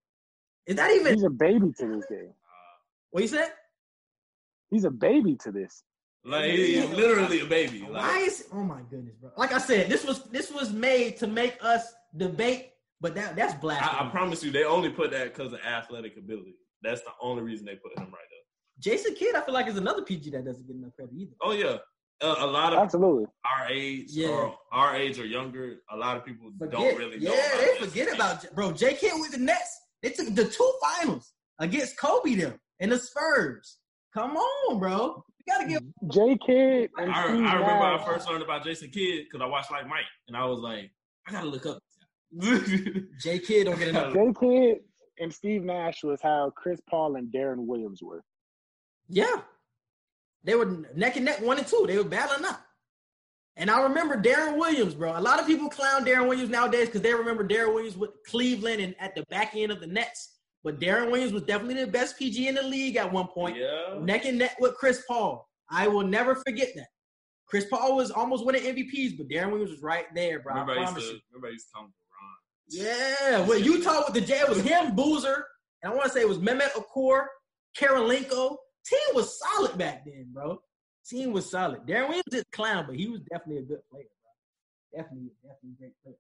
[SPEAKER 3] Is that even
[SPEAKER 6] He's a baby to this game.
[SPEAKER 3] Uh, what you said?
[SPEAKER 6] He's a baby to this.
[SPEAKER 4] Like he's literally a baby.
[SPEAKER 3] Why is oh my goodness, bro? Like I said, this was this was made to make us debate, but that that's
[SPEAKER 4] I,
[SPEAKER 3] blasphemy.
[SPEAKER 4] I promise you, they only put that because of athletic ability. That's the only reason they put him right there.
[SPEAKER 3] Jason Kidd, I feel like is another PG that doesn't get enough credit either.
[SPEAKER 4] Oh yeah, a, a lot of
[SPEAKER 6] Absolutely.
[SPEAKER 4] our age
[SPEAKER 3] Yeah.
[SPEAKER 4] or our age or younger, a lot of people
[SPEAKER 3] Forget,
[SPEAKER 4] don't really know.
[SPEAKER 3] yeah, they forget
[SPEAKER 4] Kidd.
[SPEAKER 3] about bro. J Kidd with the Nets. They took the two finals against Kobe them and the Spurs. Come on, bro. You gotta give.
[SPEAKER 6] J Kidd
[SPEAKER 4] I, I remember I first learned about Jason Kidd because I watched like Mike, and I was like, I gotta look up.
[SPEAKER 3] J Kidd don't get enough.
[SPEAKER 6] J Kidd and Steve Nash was how Chris Paul and Deron Williams were.
[SPEAKER 3] Yeah, they were neck and neck, one and two. They were battling up. And I remember Deron Williams, bro. A lot of people clown Deron Williams nowadays because they remember Deron Williams with Cleveland and at the back end of the Nets. But Deron Williams was definitely the best PG in the league at one point.
[SPEAKER 4] yeah,
[SPEAKER 3] neck and neck with Chris Paul. I will never forget that. Chris Paul was almost winning MVPs, but Deron Williams was right there, bro.
[SPEAKER 4] remember
[SPEAKER 3] I
[SPEAKER 4] I used
[SPEAKER 3] promise
[SPEAKER 4] to
[SPEAKER 3] you.
[SPEAKER 4] remember I used to come to Ron.
[SPEAKER 3] Yeah, with Utah with the J, it was him, Boozer, and I want to say it was Mehmet Okur, Kirilenko. Team was solid back then, bro. Team was solid. Deron Williams did clown, but he was definitely a good player, bro. Definitely, definitely a great player.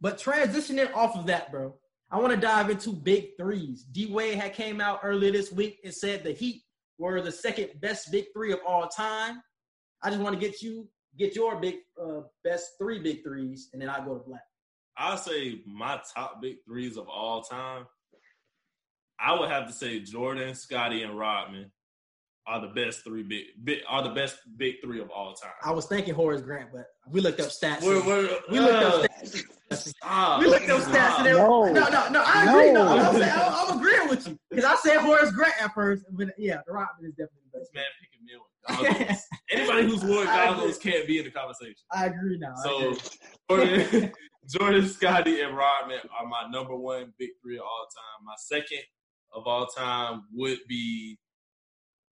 [SPEAKER 3] But transitioning off of that, bro, I want to dive into big threes. D Wade had came out earlier this week and said the Heat were the second best big three of all time. I just want to get you get your big uh, best three big threes, and then I'll go to black.
[SPEAKER 4] I'll say my top big threes of all time. I would have to say Jordan, Scottie, and Rodman are the best three big, big are the best big three of all time.
[SPEAKER 3] I was thinking Horace Grant, but we looked up stats.
[SPEAKER 4] We're- we're-
[SPEAKER 3] we looked
[SPEAKER 4] uh,
[SPEAKER 3] up stats.
[SPEAKER 4] stop.
[SPEAKER 3] We looked up stats. And they,
[SPEAKER 6] No.
[SPEAKER 3] no, no, no. I agree. No,
[SPEAKER 6] No.
[SPEAKER 3] I'm, saying, I'm, I'm agreeing with you because I said Horace Grant at first, but yeah, the Rodman is definitely the
[SPEAKER 4] This
[SPEAKER 3] best.
[SPEAKER 4] man picking me with goggles. Anybody who's wore
[SPEAKER 3] I
[SPEAKER 4] goggles can't be in the conversation.
[SPEAKER 3] I agree now.
[SPEAKER 4] So
[SPEAKER 3] agree.
[SPEAKER 4] Jordan, Jordan, Scottie, and Rodman are my number one big three of all time. My second of all time would be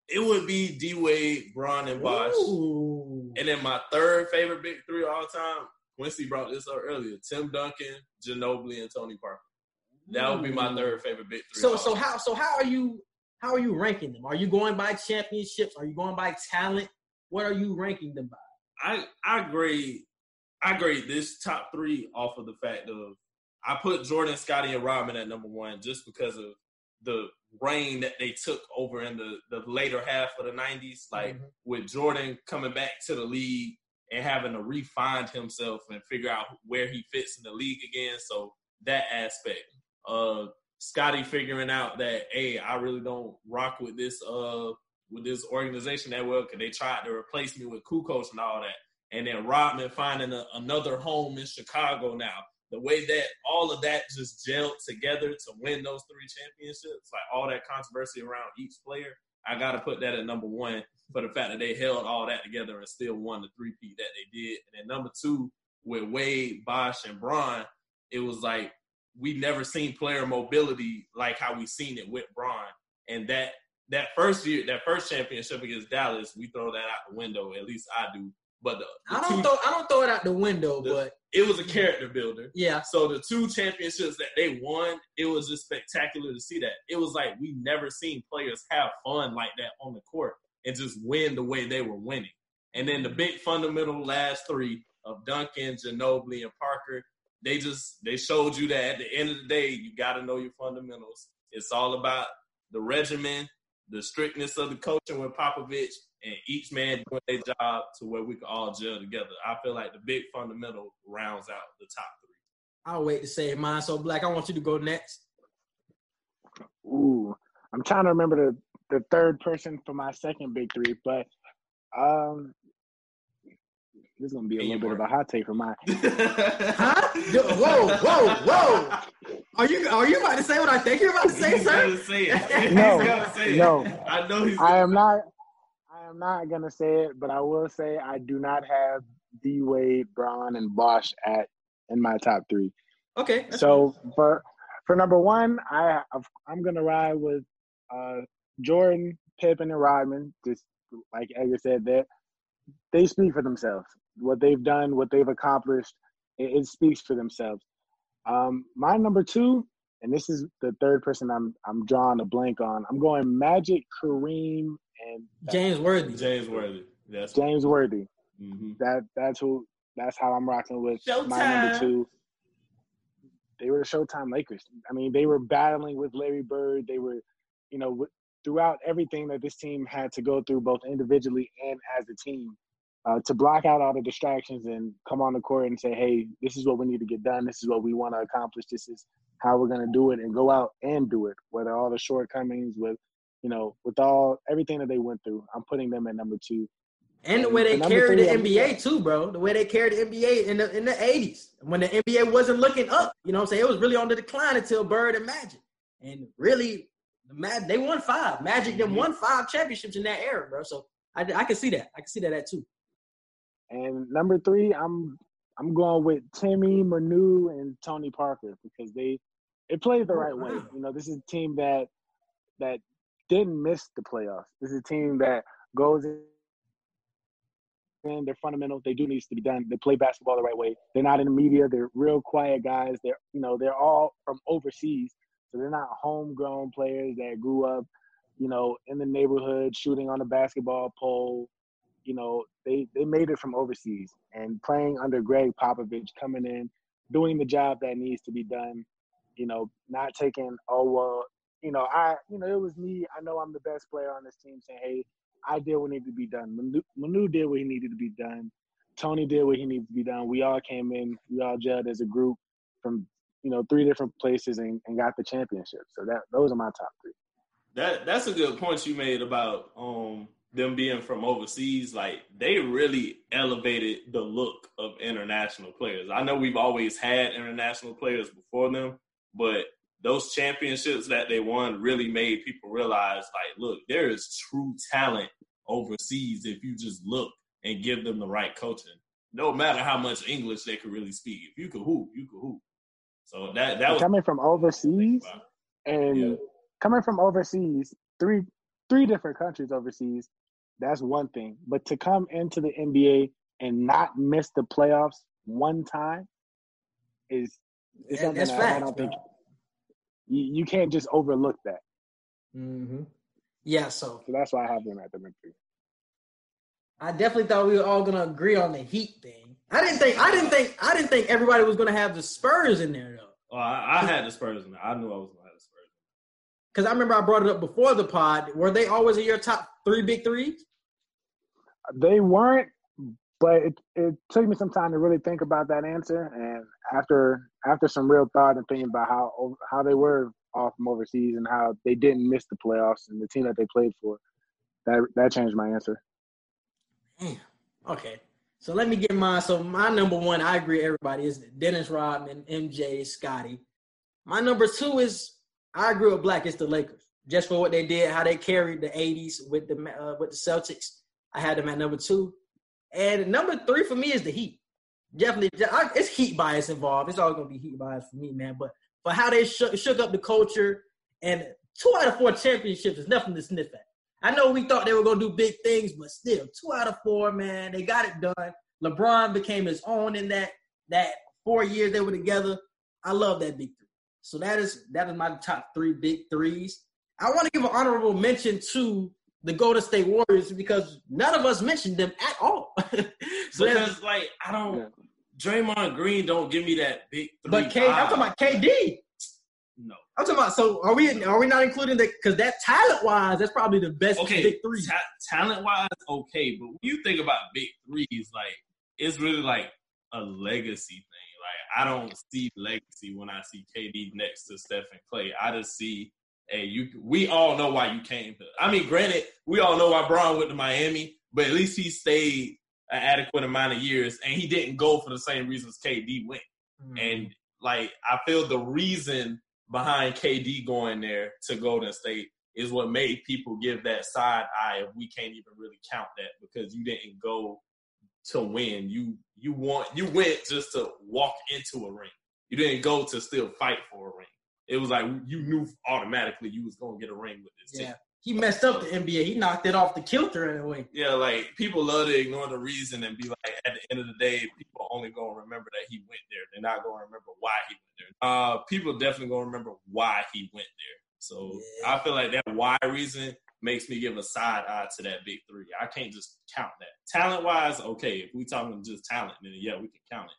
[SPEAKER 4] it would be D Wade, Bron, and Bosh.
[SPEAKER 3] Ooh.
[SPEAKER 4] And then my third favorite big three of all time, Quincy brought this up earlier: Tim Duncan, Ginobili, and Tony Parker. That would be my third favorite big three.
[SPEAKER 3] So, so
[SPEAKER 4] time.
[SPEAKER 3] how, so how are you? How are you ranking them? Are you going by championships? Are you going by talent? What are you ranking them by?
[SPEAKER 4] I I grade I grade this top three off of the fact of I put Jordan, Scottie, and Rodman at number one just because of the reign that they took over in the, the later half of the nineties. Like
[SPEAKER 3] Mhm.
[SPEAKER 4] with Jordan coming back to the league and having to refine himself and figure out where he fits in the league again. So that aspect. Uh Scottie figuring out that hey, I really don't rock with this uh with this organization that well because they tried to replace me with Kukoc and all that. And then Rodman finding a, another home in Chicago now. The way that all of that just gelled together to win those three championships, like all that controversy around each player, I got to put that at number one for the fact that they held all that together and still won the three-peat that they did. And then number two, with Wade, Bosh, and Bron, it was like we never seen player mobility like how we seen it with Bron. And that that first year, that first championship against Dallas, we throw that out the window. At least I do. But the, the
[SPEAKER 3] I don't
[SPEAKER 4] two,
[SPEAKER 3] throw I don't throw it out the window,
[SPEAKER 4] The-
[SPEAKER 3] but
[SPEAKER 4] it was a character builder.
[SPEAKER 3] yeah,
[SPEAKER 4] So the two championships that they won, it was just spectacular to see that. It was like we never seen players have fun like that on the court and just win the way they were winning. And then the big fundamental last three of Duncan, Ginobili, and Parker, they just they showed you that at the end of the day, you got to know your fundamentals. It's all about the regimen, the strictness of the coaching with Popovich, and each man doing their job to where we can all gel together. I feel like the big fundamental rounds out the top three.
[SPEAKER 3] I'll wait to say mine. So Black, I want you to go next.
[SPEAKER 6] Ooh, I'm trying to remember the the third person for my second big three, but um, this is gonna be a little bit of a hot take for mine.
[SPEAKER 3] Huh? Yo, Whoa, whoa, whoa! Are you are you about to say what I think you're about to say,
[SPEAKER 4] He's
[SPEAKER 3] sir?
[SPEAKER 4] gonna say it.
[SPEAKER 6] No,
[SPEAKER 4] he's gonna say it.
[SPEAKER 6] no.
[SPEAKER 4] I know he's.
[SPEAKER 6] I am not. I am not gonna say it, but I will say I do not have D Wade, Bron, and Bosh at in my top three.
[SPEAKER 3] Okay. that's
[SPEAKER 6] So for for number one, I I'm gonna ride with uh, Jordan, Pippen, and Rodman. Just like Edgar said, that they speak for themselves. What they've done, what they've accomplished, it, it speaks for themselves. Um, my number two, and this is the third person I'm I'm drawing a blank on. I'm going Magic, Kareem, and
[SPEAKER 3] James Worthy.
[SPEAKER 4] James Worthy. That's
[SPEAKER 6] James Worthy.
[SPEAKER 4] hmm
[SPEAKER 6] That that's who. That's how I'm rocking with my number two. They were the Showtime Lakers. I mean, they were battling with Larry Bird. They were, you know, with- throughout everything that this team had to go through, both individually and as a team, uh, to block out all the distractions and come on the court and say, "Hey, this is what we need to get done. This is what we want to accomplish. This is how we're going to do it," and go out and do it. Whether all the shortcomings, with you know, with all everything that they went through, I'm putting them at number two.
[SPEAKER 3] And the way they
[SPEAKER 6] number
[SPEAKER 3] carried the NBA too, bro. The way they carried the NBA in the in the eighties when the NBA wasn't looking up. You know what I'm saying? It was really on the decline until Bird and Magic. And really, the Mag they won five. Magic them won five championships in that era, bro. So I, I can see that. I can see that at two.
[SPEAKER 6] And number three, I'm I'm going with Timmy, Manu, and Tony Parker because they it played the right way. You know, this is a team that that didn't miss the playoffs. This is a team that goes in. They're fundamental. They do needs to be done. They play basketball the right way. They're not in the media. They're real quiet guys. They're you know they're all from overseas, so they're not homegrown players that grew up, you know, in the neighborhood shooting on a basketball pole, you know, they they made it from overseas and playing under Gregg Popovich, coming in, doing the job that needs to be done. You know, not taking oh well, you know I you know it was me. I know I'm the best player on this team. Saying hey, I did what needed to be done. Manu, Manu did what he needed to be done. Tony did what he needed to be done. We all came in. We all gelled as a group from you know three different places and, and got the championship. So that those are my top three.
[SPEAKER 4] That that's a good point you made about um them being from overseas. Like they really elevated the look of international players. I know we've always had international players before them, but those championships that they won really made people realize like, look, there is true talent overseas if you just look and give them the right coaching. No matter how much English they could really speak. If you could hoop, you could hoop. So that that was
[SPEAKER 6] coming from overseas and
[SPEAKER 4] Yeah.
[SPEAKER 6] coming from overseas, three three different countries overseas, that's one thing. But to come into the NBA and not miss the playoffs one time is, is something
[SPEAKER 3] that's
[SPEAKER 6] that I
[SPEAKER 3] facts,
[SPEAKER 6] don't
[SPEAKER 3] bro.
[SPEAKER 6] think you, you can't just overlook that.
[SPEAKER 3] Mm-hmm. Yeah, so
[SPEAKER 6] So that's why I have them at the number three.
[SPEAKER 3] I definitely thought we were all gonna agree on the Heat thing. I didn't think I didn't think I didn't think everybody was gonna have the Spurs in there though.
[SPEAKER 4] Oh, I, I had the Spurs in there. I knew I was gonna have the Spurs.
[SPEAKER 3] Because I remember I brought it up before the pod. Were they always in your top three big threes?
[SPEAKER 6] They weren't, but it, it took me some time to really think about that answer. And after after some real thought and thinking about how how they were off from overseas and how they didn't miss the playoffs and the team that they played for, that that changed my answer.
[SPEAKER 3] Damn. Okay. So let me get mine. So my number one, I agree, everybody is Dennis Rodman, MJ, Scottie. My number two is I agree with Black. It's the Lakers, just for what they did, how they carried the '80s with the uh, with the Celtics. I had them at number two, and number three for me is the Heat. Definitely, I- it's Heat bias involved. It's always gonna be Heat bias for me, man. But for how they shook, shook up the culture. And two out of four championships is nothing to sniff at. I know we thought they were gonna do big things, but still, two out of four, man, they got it done. LeBron became his own in that that four years they were together. I love that big three. So that is that is my top three big threes. I want to give an honorable mention to the Golden State Warriors because none of us mentioned them at all. so that's-
[SPEAKER 4] because like I don't Draymond Green don't give me that big three.
[SPEAKER 3] but i'm talking about KD.
[SPEAKER 4] no.
[SPEAKER 3] I'm talking about. So are we? Are we not including that? Because that talent wise, that's probably the best
[SPEAKER 4] Okay,
[SPEAKER 3] big three.
[SPEAKER 4] ta- talent wise, okay, but when you think about big threes, like it's really like a legacy thing. Like I don't see legacy when I see KD next to Steph and Klay. I just see, hey, you. We all know why you came. I mean, granted, we all know why Bron went to Miami, but at least he stayed an adequate amount of years, and he didn't go for the same reasons KD went.
[SPEAKER 3] Mm-hmm.
[SPEAKER 4] And like I feel the reason behind KD going there to Golden State is what made people give that side eye of we can't even really count that because you didn't go to win. You you want you went just to walk into a ring. You didn't go to still fight for a ring. It was like you knew automatically you was gonna get a ring with this team.
[SPEAKER 3] yeah, he messed up the NBA. He knocked it off the kilter in a way.
[SPEAKER 4] Yeah, like people love to ignore the reason and be like, at the end of the day, people only gonna remember that he went there. They're not gonna remember why he went there. Uh, people definitely gonna remember why he went there. So
[SPEAKER 3] Yeah.
[SPEAKER 4] I feel like that why reason makes me give a side eye to that big three. I can't just count that. Talent wise, okay. If we talking just talent, then yeah, we can count it.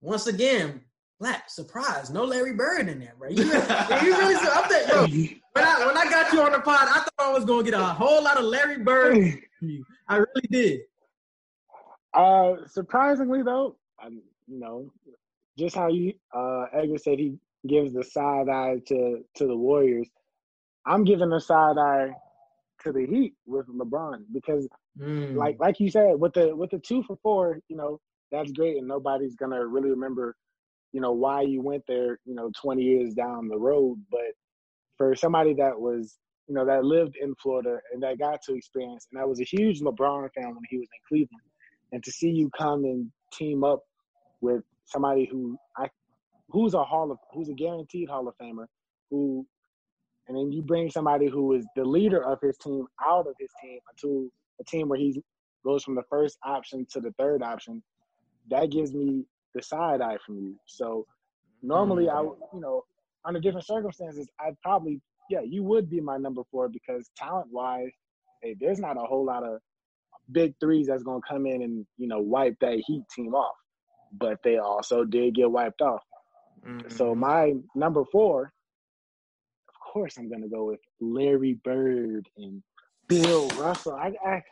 [SPEAKER 3] Once again, Black surprise, no Larry Bird in there, bro. You, really- you really? I'm that, yo, when I when I got you on the pod, I thought I was gonna get a whole lot of Larry Bird from you. I really did.
[SPEAKER 6] Uh, surprisingly though, um, you know, just how you uh Edgar said he gives the side eye to to the Warriors. I'm giving the side eye to the Heat with LeBron because,
[SPEAKER 3] Mm.
[SPEAKER 6] like like you said, with the with the two for four, you know, that's great, and nobody's gonna really remember, you know, why you went there, you know, 20 years down the road. But for somebody that was, you know, that lived in Florida and that got to experience, and that was a huge LeBron fan when he was in Cleveland and to see you come and team up with somebody who I who's a hall of who's a guaranteed Hall of Famer, who and then you bring somebody who is the leader of his team out of his team to a team where he goes from the first option to the third option, that gives me the side eye from you. So normally I would, you know, under different circumstances, I'd probably yeah, you would be my number four because talent wise, hey, there's not a whole lot of big threes that's gonna come in and you know wipe that Heat team off. But they also did get wiped off. So my number four, of course, I'm gonna go with Larry Bird and Bill Russell. I, I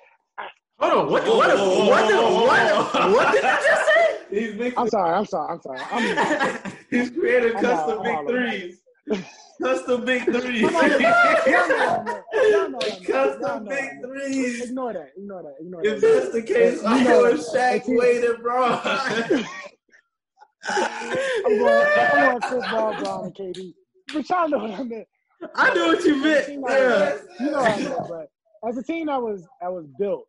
[SPEAKER 3] Hold on, what? What? What? What, what, what did I just say?
[SPEAKER 4] He's mixing.
[SPEAKER 6] I'm sorry, I'm sorry, I'm sorry. I'm,
[SPEAKER 4] He's created
[SPEAKER 6] I'm
[SPEAKER 4] custom
[SPEAKER 6] all-
[SPEAKER 4] big
[SPEAKER 6] all
[SPEAKER 4] threes. Custom big threes.
[SPEAKER 6] Y'all know I know. Y'all know I know. Y'all
[SPEAKER 4] Custom big threes.
[SPEAKER 6] Ignore that. Ignore that. Ignore that.
[SPEAKER 4] If that's the case, I
[SPEAKER 6] know
[SPEAKER 4] know
[SPEAKER 6] that.
[SPEAKER 4] Shaq Wade and Bron.
[SPEAKER 6] I'm going. I'm going Chris Paul, Bron, and KD. But y'all know what I meant.
[SPEAKER 3] I knew what you meant. Yeah.
[SPEAKER 6] You know what I meant. But as a team that was that was built,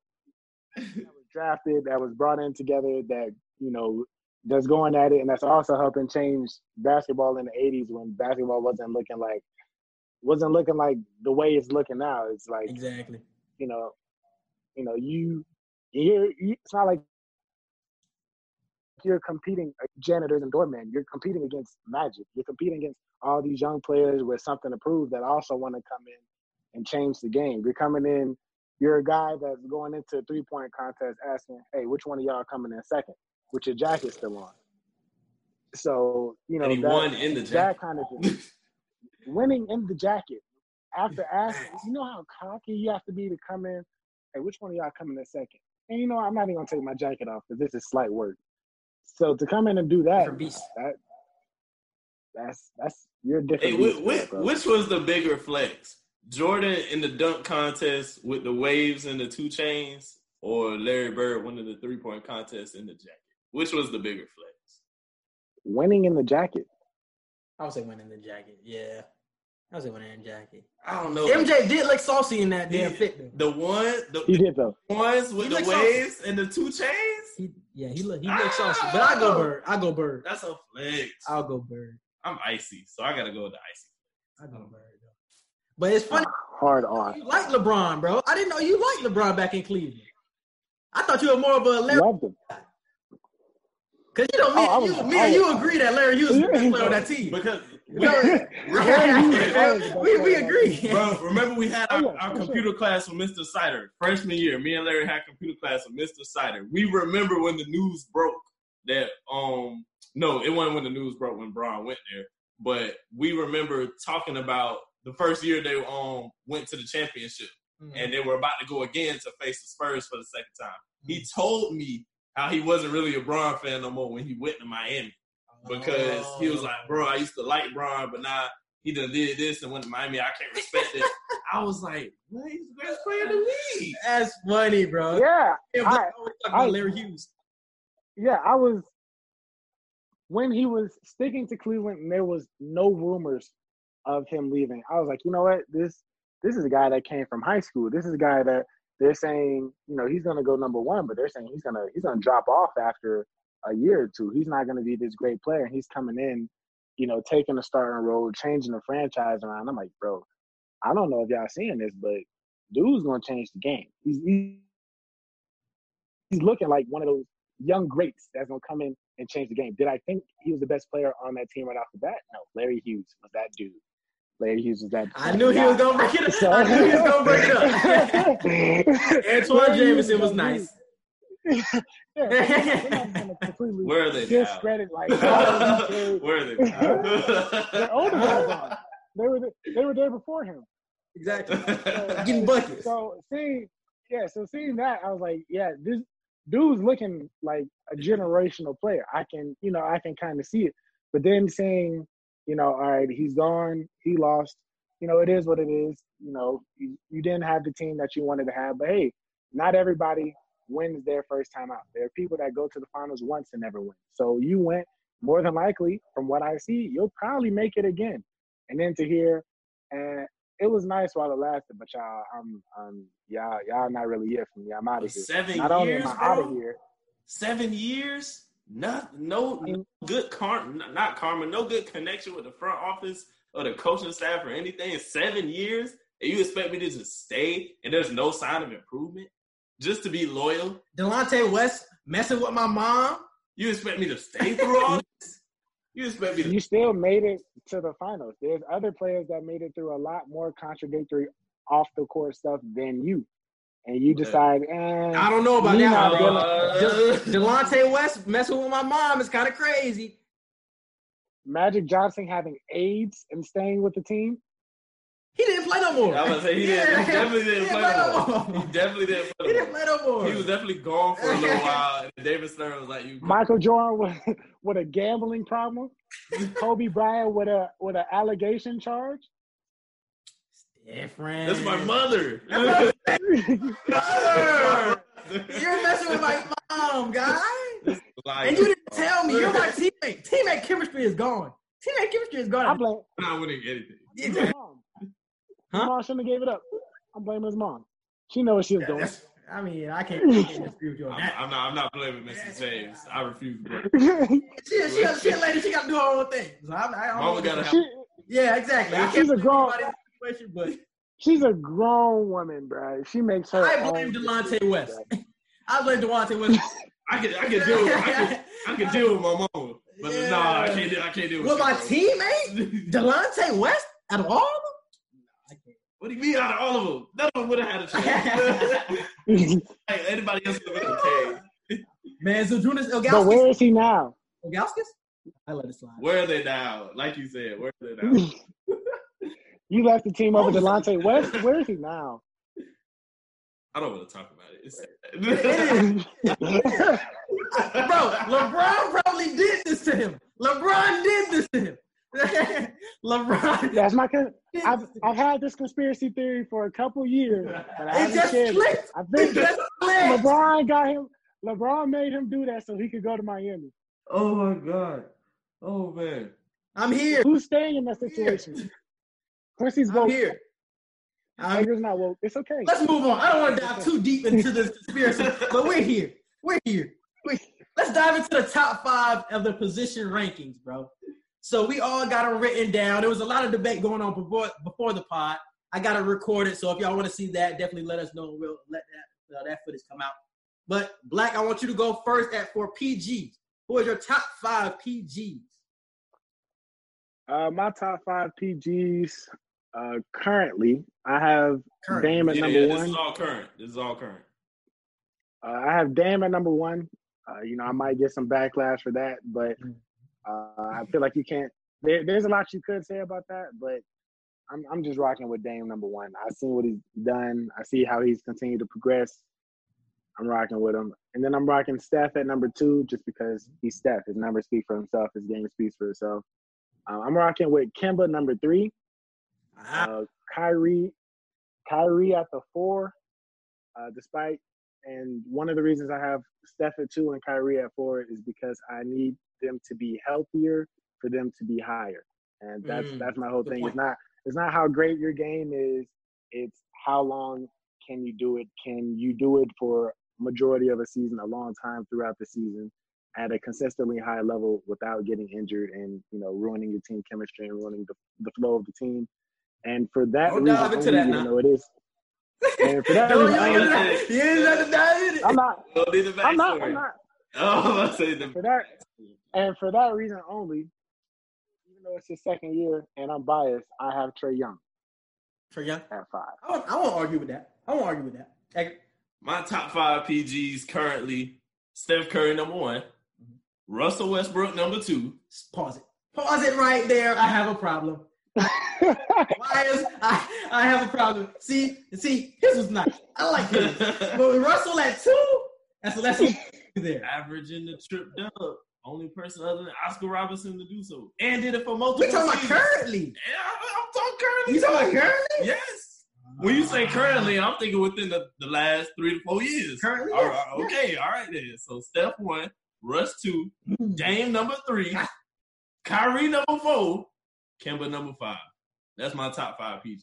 [SPEAKER 6] that was drafted, that was brought in together, that you know that's going at it, and that's also helping change basketball in the '80s when basketball wasn't looking like wasn't looking like the way it's looking now. It's like
[SPEAKER 3] Exactly.
[SPEAKER 6] you know, you know, you you're you, it's not like you're competing janitors and doormen. You're competing against Magic. You're competing against all these young players with something to prove that also want to come in and change the game. You're coming in. You're a guy that's going into a three point contest asking, "Hey, which one of y'all coming in second? With your jacket still on?" So you know
[SPEAKER 4] And he
[SPEAKER 6] that,
[SPEAKER 4] won in the
[SPEAKER 6] that kind of thing. Winning in the jacket after asking, you know how cocky you have to be to come in. Hey, which one of y'all coming in second? And you know, I'm not even gonna take my jacket off because this is slight work. So to come in and do that,
[SPEAKER 3] beast.
[SPEAKER 6] that that's that's you're a
[SPEAKER 4] Hey,
[SPEAKER 6] different.
[SPEAKER 4] which,
[SPEAKER 6] beast,
[SPEAKER 4] which,
[SPEAKER 6] bro.
[SPEAKER 4] which was the bigger flex? Jordan in the dunk contest with the waves and the two chains, or Larry Bird winning the three point contest in the jacket? Which was the bigger flex?
[SPEAKER 6] winning in the jacket.
[SPEAKER 3] I would say winning the jacket. Yeah. I would say winning the jacket.
[SPEAKER 4] I don't know.
[SPEAKER 3] MJ did look saucy in that damn fit though.
[SPEAKER 4] The one, the,
[SPEAKER 6] He did though.
[SPEAKER 4] the ones with
[SPEAKER 3] He
[SPEAKER 4] the
[SPEAKER 3] looks
[SPEAKER 4] waves and the two chains.
[SPEAKER 3] He, yeah, he look he looks saucy. But I go ah! bird. I go bird.
[SPEAKER 4] That's a flex.
[SPEAKER 3] I'll go bird.
[SPEAKER 4] I'm icy, so I gotta go with the icy.
[SPEAKER 3] I know, Bird. But it's funny.
[SPEAKER 6] Ah, hard on.
[SPEAKER 3] You like LeBron, bro. I didn't know you liked LeBron back in Cleveland. I thought you were more of a Larry.
[SPEAKER 6] Loved him.
[SPEAKER 3] Because you know, me,
[SPEAKER 6] Oh, I
[SPEAKER 3] and
[SPEAKER 6] was-
[SPEAKER 3] you, me
[SPEAKER 6] I
[SPEAKER 3] and you
[SPEAKER 6] was-
[SPEAKER 3] agree that Larry Hughes is the best player on that team.
[SPEAKER 4] Because
[SPEAKER 3] No,
[SPEAKER 6] Larry
[SPEAKER 3] we, we agree.
[SPEAKER 4] Bro, remember we had
[SPEAKER 6] Oh,
[SPEAKER 4] our, our
[SPEAKER 6] for sure.
[SPEAKER 4] computer class with Mr. Sider freshman year. Me and Larry had computer class with Mr. Sider. We remember when the news broke that um no, it wasn't when the news broke when Bron went there, but we remember talking about the first year they um went to the championship and they were about to go again to face the Spurs for the second time. He told me how he wasn't really a Bron fan no more when he went to Miami because he was like, bro, I used to like Bron, but now he done did this and went to Miami. I can't respect it. I was like, what? He's the best player in the league.
[SPEAKER 3] That's funny, bro.
[SPEAKER 6] Yeah,
[SPEAKER 3] Yeah,
[SPEAKER 6] I-
[SPEAKER 3] but I about
[SPEAKER 6] I-
[SPEAKER 3] Larry Hughes.
[SPEAKER 6] yeah. I was when he was sticking to Cleveland, and there was no rumors of him leaving. I was like, you know what? This this is a guy that came from high school. This is a guy that they're saying, you know, he's gonna go number one, but they're saying he's gonna he's gonna drop off after a year or two. He's not gonna be this great player. He's coming in, you know, taking a starting role, changing the franchise around. I'm like, bro, I don't know if y'all seeing this, but dude's gonna change the game. He's he, he's looking like one of those young greats that's gonna come in and change the game. Did I think he was the best player on that team right off the bat? No, Larry Hughes was that dude. Larry Hughes was that.
[SPEAKER 3] I knew he was gonna break it up.
[SPEAKER 6] So-
[SPEAKER 3] I knew he was gonna break it up. Antoine
[SPEAKER 6] Larry Hughes
[SPEAKER 3] Jamison was nice.
[SPEAKER 6] dude. Yeah, we're not gonna completely
[SPEAKER 4] Where are they now?
[SPEAKER 6] discredit like oh,
[SPEAKER 4] Where are they? now?
[SPEAKER 6] They're older guys on. They were the, they were there before him.
[SPEAKER 3] Exactly.
[SPEAKER 6] So,
[SPEAKER 3] Getting buckets.
[SPEAKER 6] So seeing, yeah, so seeing that, I was like, yeah, this dude's looking like a generational player. I can, you know, I can kind of see it. But then saying, you know, all right, he's gone, he lost. You know, it is what it is. You know, you, you didn't have the team that you wanted to have, but hey, not everybody wins their first time out. There are people that go to the finals once and never win. So you went more than likely, from what I see, you'll probably make it again. And then to hear, and it was nice while it lasted, but y'all, I'm, um, y'all, y'all not really here for me. I'm out of here.
[SPEAKER 4] Seven
[SPEAKER 6] Not only am I out of here,
[SPEAKER 4] Seven years. Not no, no good karma, not karma, no good connection with the front office or the coaching staff or anything. Seven years, and you expect me to just stay and there's no sign of improvement just to be loyal?
[SPEAKER 3] Delonte West messing with my mom.
[SPEAKER 4] You expect me to stay through all this? You expect me to
[SPEAKER 6] you still made it to the finals. There's other players that made it through a lot more contradictory off the court stuff than you, and you decide, eh,
[SPEAKER 3] I don't know about that,
[SPEAKER 6] not
[SPEAKER 3] bro.
[SPEAKER 4] Uh,
[SPEAKER 3] Delonte West messing with my mom is kind of crazy.
[SPEAKER 6] Magic Johnson having AIDS and staying with the team.
[SPEAKER 3] He didn't play no more.
[SPEAKER 4] I was gonna say he, didn't, he definitely didn't
[SPEAKER 3] He
[SPEAKER 4] play
[SPEAKER 3] didn't
[SPEAKER 4] no more. He definitely didn't
[SPEAKER 3] He
[SPEAKER 4] play no
[SPEAKER 3] didn't
[SPEAKER 4] more.
[SPEAKER 3] play no more.
[SPEAKER 4] He was definitely gone for a little while. And David Stern was like, "You
[SPEAKER 6] Michael Jordan with, with a gambling problem. Kobe Bryant with a with an allegation charge.
[SPEAKER 3] Different.
[SPEAKER 4] That's my mother.
[SPEAKER 3] You're messing with my mom, guy. And you didn't uh, tell me. You're my teammate. Teammate chemistry is gone. Teammate chemistry is gone.
[SPEAKER 6] I
[SPEAKER 3] gone.
[SPEAKER 6] blame
[SPEAKER 4] not winning anything.
[SPEAKER 6] his mom.
[SPEAKER 3] Huh?
[SPEAKER 6] His mom shouldn't have gave it up. I'm blaming his mom. She knows what she was doing.
[SPEAKER 3] I mean, I can't, I can't disagree with you on
[SPEAKER 4] I'm,
[SPEAKER 3] that.
[SPEAKER 4] I'm not. I'm not blaming Mrs. James. I refuse to blame.
[SPEAKER 3] She, she, she, a lady. She got to do her own thing. So I, I don't
[SPEAKER 4] Mama gotta have.
[SPEAKER 6] she,
[SPEAKER 3] Yeah, exactly. I
[SPEAKER 6] She's
[SPEAKER 3] can't
[SPEAKER 6] a
[SPEAKER 3] blame
[SPEAKER 6] grown-
[SPEAKER 3] anybody in this situation, but
[SPEAKER 6] she's a grown woman, bro. She makes her.
[SPEAKER 3] I blame
[SPEAKER 6] own
[SPEAKER 3] Delonte West.
[SPEAKER 6] bruh.
[SPEAKER 3] I blame Delonte West.
[SPEAKER 4] I can. I can deal. With, I can. I can deal with my mama. But
[SPEAKER 3] Yeah.
[SPEAKER 4] nah, I can't. do- I can't deal with
[SPEAKER 3] With my
[SPEAKER 4] you,
[SPEAKER 3] teammate, Delonte West, out of all of them,
[SPEAKER 4] What do you mean out of all of them? None of them would have had a chance. hey, anybody else would have been okay.
[SPEAKER 3] man. So Jonas
[SPEAKER 6] but where is he now?
[SPEAKER 3] Ilgauskas, I let it slide.
[SPEAKER 4] Where are they now? Like you said, where are they now?
[SPEAKER 6] You left the team over
[SPEAKER 3] Oh.
[SPEAKER 6] Delonte West. Where is he now?
[SPEAKER 4] I don't want to talk about it. It's.
[SPEAKER 3] Bro, LeBron probably did this to him. LeBron did this to him. LeBron.
[SPEAKER 6] That's my. Con- I've
[SPEAKER 3] this to him.
[SPEAKER 6] I've had this conspiracy theory for a couple years, but I
[SPEAKER 3] It
[SPEAKER 6] haven't
[SPEAKER 3] just
[SPEAKER 6] shared it.
[SPEAKER 3] clicked.
[SPEAKER 6] I
[SPEAKER 3] It
[SPEAKER 6] think
[SPEAKER 3] just clicked.
[SPEAKER 6] LeBron got him. LeBron made him do that so he could go to Miami.
[SPEAKER 4] oh my god. Oh man.
[SPEAKER 3] I'm here.
[SPEAKER 6] Who's staying in that situation? Quincy's
[SPEAKER 3] I'm
[SPEAKER 6] woke.
[SPEAKER 3] here. I'm
[SPEAKER 6] Hager's not woke. It's okay.
[SPEAKER 3] Let's move on. I don't want to dive too deep into this conspiracy, but we're here. We're here. we let's dive into the top five of the position rankings, bro. So we all got them written down. There was a lot of debate going on before before the pod. I got it recorded, so if y'all want to see that, definitely let us know. We'll let that uh, that footage come out. But Black, I want you to go first at for PGs. Who is your top five PGs?
[SPEAKER 6] Uh, my top five PGs uh, currently, I have
[SPEAKER 3] Current.
[SPEAKER 6] Dame at
[SPEAKER 4] Yeah,
[SPEAKER 6] number
[SPEAKER 4] yeah, this
[SPEAKER 6] one.
[SPEAKER 4] is all current. This is all current.
[SPEAKER 6] Uh, I have Dame at number one. Uh, you know, I might get some backlash for that, but uh, I feel like you can't. There, there's a lot you could say about that, but I'm I'm just rocking with Dame number one. I've seen what he's done. I see how he's continued to progress. I'm rocking with him, and then I'm rocking Steph at number two, just because he's Steph. His numbers speak for himself. His game speaks for itself. Uh, I'm rocking with Kemba number three.
[SPEAKER 3] Ah,
[SPEAKER 6] Uh, Kyrie, Kyrie at the four, uh, despite, and one of the reasons I have Steph at two and Kyrie at four is because I need them to be healthier for them to be higher, and that's
[SPEAKER 3] Mm,
[SPEAKER 6] that's my whole thing.
[SPEAKER 3] point.
[SPEAKER 6] It's not it's not how great your game is. It's how long can you do it? Can you do it for majority of a season, a long time throughout the season, at a consistently high level without getting injured and you know ruining your team chemistry and ruining the, the flow of the team. And for that
[SPEAKER 3] Don't
[SPEAKER 6] reason,
[SPEAKER 3] dive into
[SPEAKER 6] only,
[SPEAKER 3] that
[SPEAKER 6] even
[SPEAKER 3] now.
[SPEAKER 6] though it is, and for that
[SPEAKER 3] No,
[SPEAKER 6] reason,
[SPEAKER 3] you ain't
[SPEAKER 6] only,
[SPEAKER 3] gonna- you ain't gonna dive
[SPEAKER 6] I'm not.
[SPEAKER 4] Well, need
[SPEAKER 6] I'm not. I'm not.
[SPEAKER 4] Oh, let's say the
[SPEAKER 6] For that, and for that reason only, even though it's his second year and I'm biased, I have Trae Young
[SPEAKER 3] Trae young,
[SPEAKER 6] at five.
[SPEAKER 3] I won't, I won't argue with that. I won't argue with that. Like,
[SPEAKER 4] my top five PGs currently: Steph Curry number one, Russell Westbrook number two,
[SPEAKER 3] Pause it. Pause it right there. I have a problem. Myers, I, I have a problem. See, see, his was nice. I like his. But with Russell at two, that's that's what there.
[SPEAKER 4] averaging the trip dub. Only person other than Oscar Robinson to do so, and did it for multiple.
[SPEAKER 3] We talking about currently.
[SPEAKER 4] Yeah, I- I'm talking currently.
[SPEAKER 3] You talking about currently?
[SPEAKER 4] Yes. When you say currently, I'm thinking within the, the last three to four years.
[SPEAKER 3] Currently,
[SPEAKER 4] All
[SPEAKER 3] yes,
[SPEAKER 4] okay, all right then. So Steph one, Russ two, hmm. Dame number three, Kyrie number four, Kemba number five. That's my top five PGs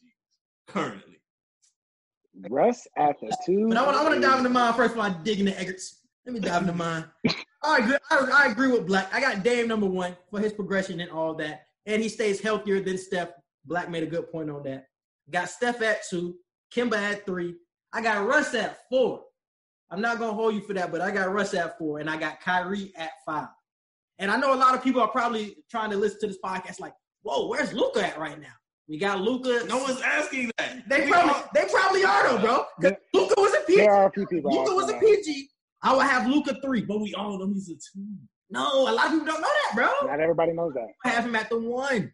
[SPEAKER 4] currently.
[SPEAKER 6] Russ at the two.
[SPEAKER 3] But I want I want to dive into mine first while I dig into Edgar's. Let me dive into mine. I agree, I, I agree with Black. I got Dame number one for his progression and all that, and he stays healthier than Steph. Black made a good point on that. Got Steph at two, Kemba at three. I got Russ at four. I'm not gonna hold you for that, but I got Russ at four, and I got Kyrie at five. And I know a lot of people are probably trying to listen to this podcast like, "Whoa, where's Luka at right now?" We got Luka.
[SPEAKER 4] No one's asking that.
[SPEAKER 3] They
[SPEAKER 4] We
[SPEAKER 3] probably
[SPEAKER 4] all-
[SPEAKER 3] they probably are though, bro. 'Cause Luka was a PG.
[SPEAKER 6] There are people. Luka
[SPEAKER 3] was a. PG. I would have Luka three, but
[SPEAKER 4] but we all know he's a two.
[SPEAKER 3] no, a lot of people don't know that, bro.
[SPEAKER 6] Not everybody knows that.
[SPEAKER 3] I have him at the one.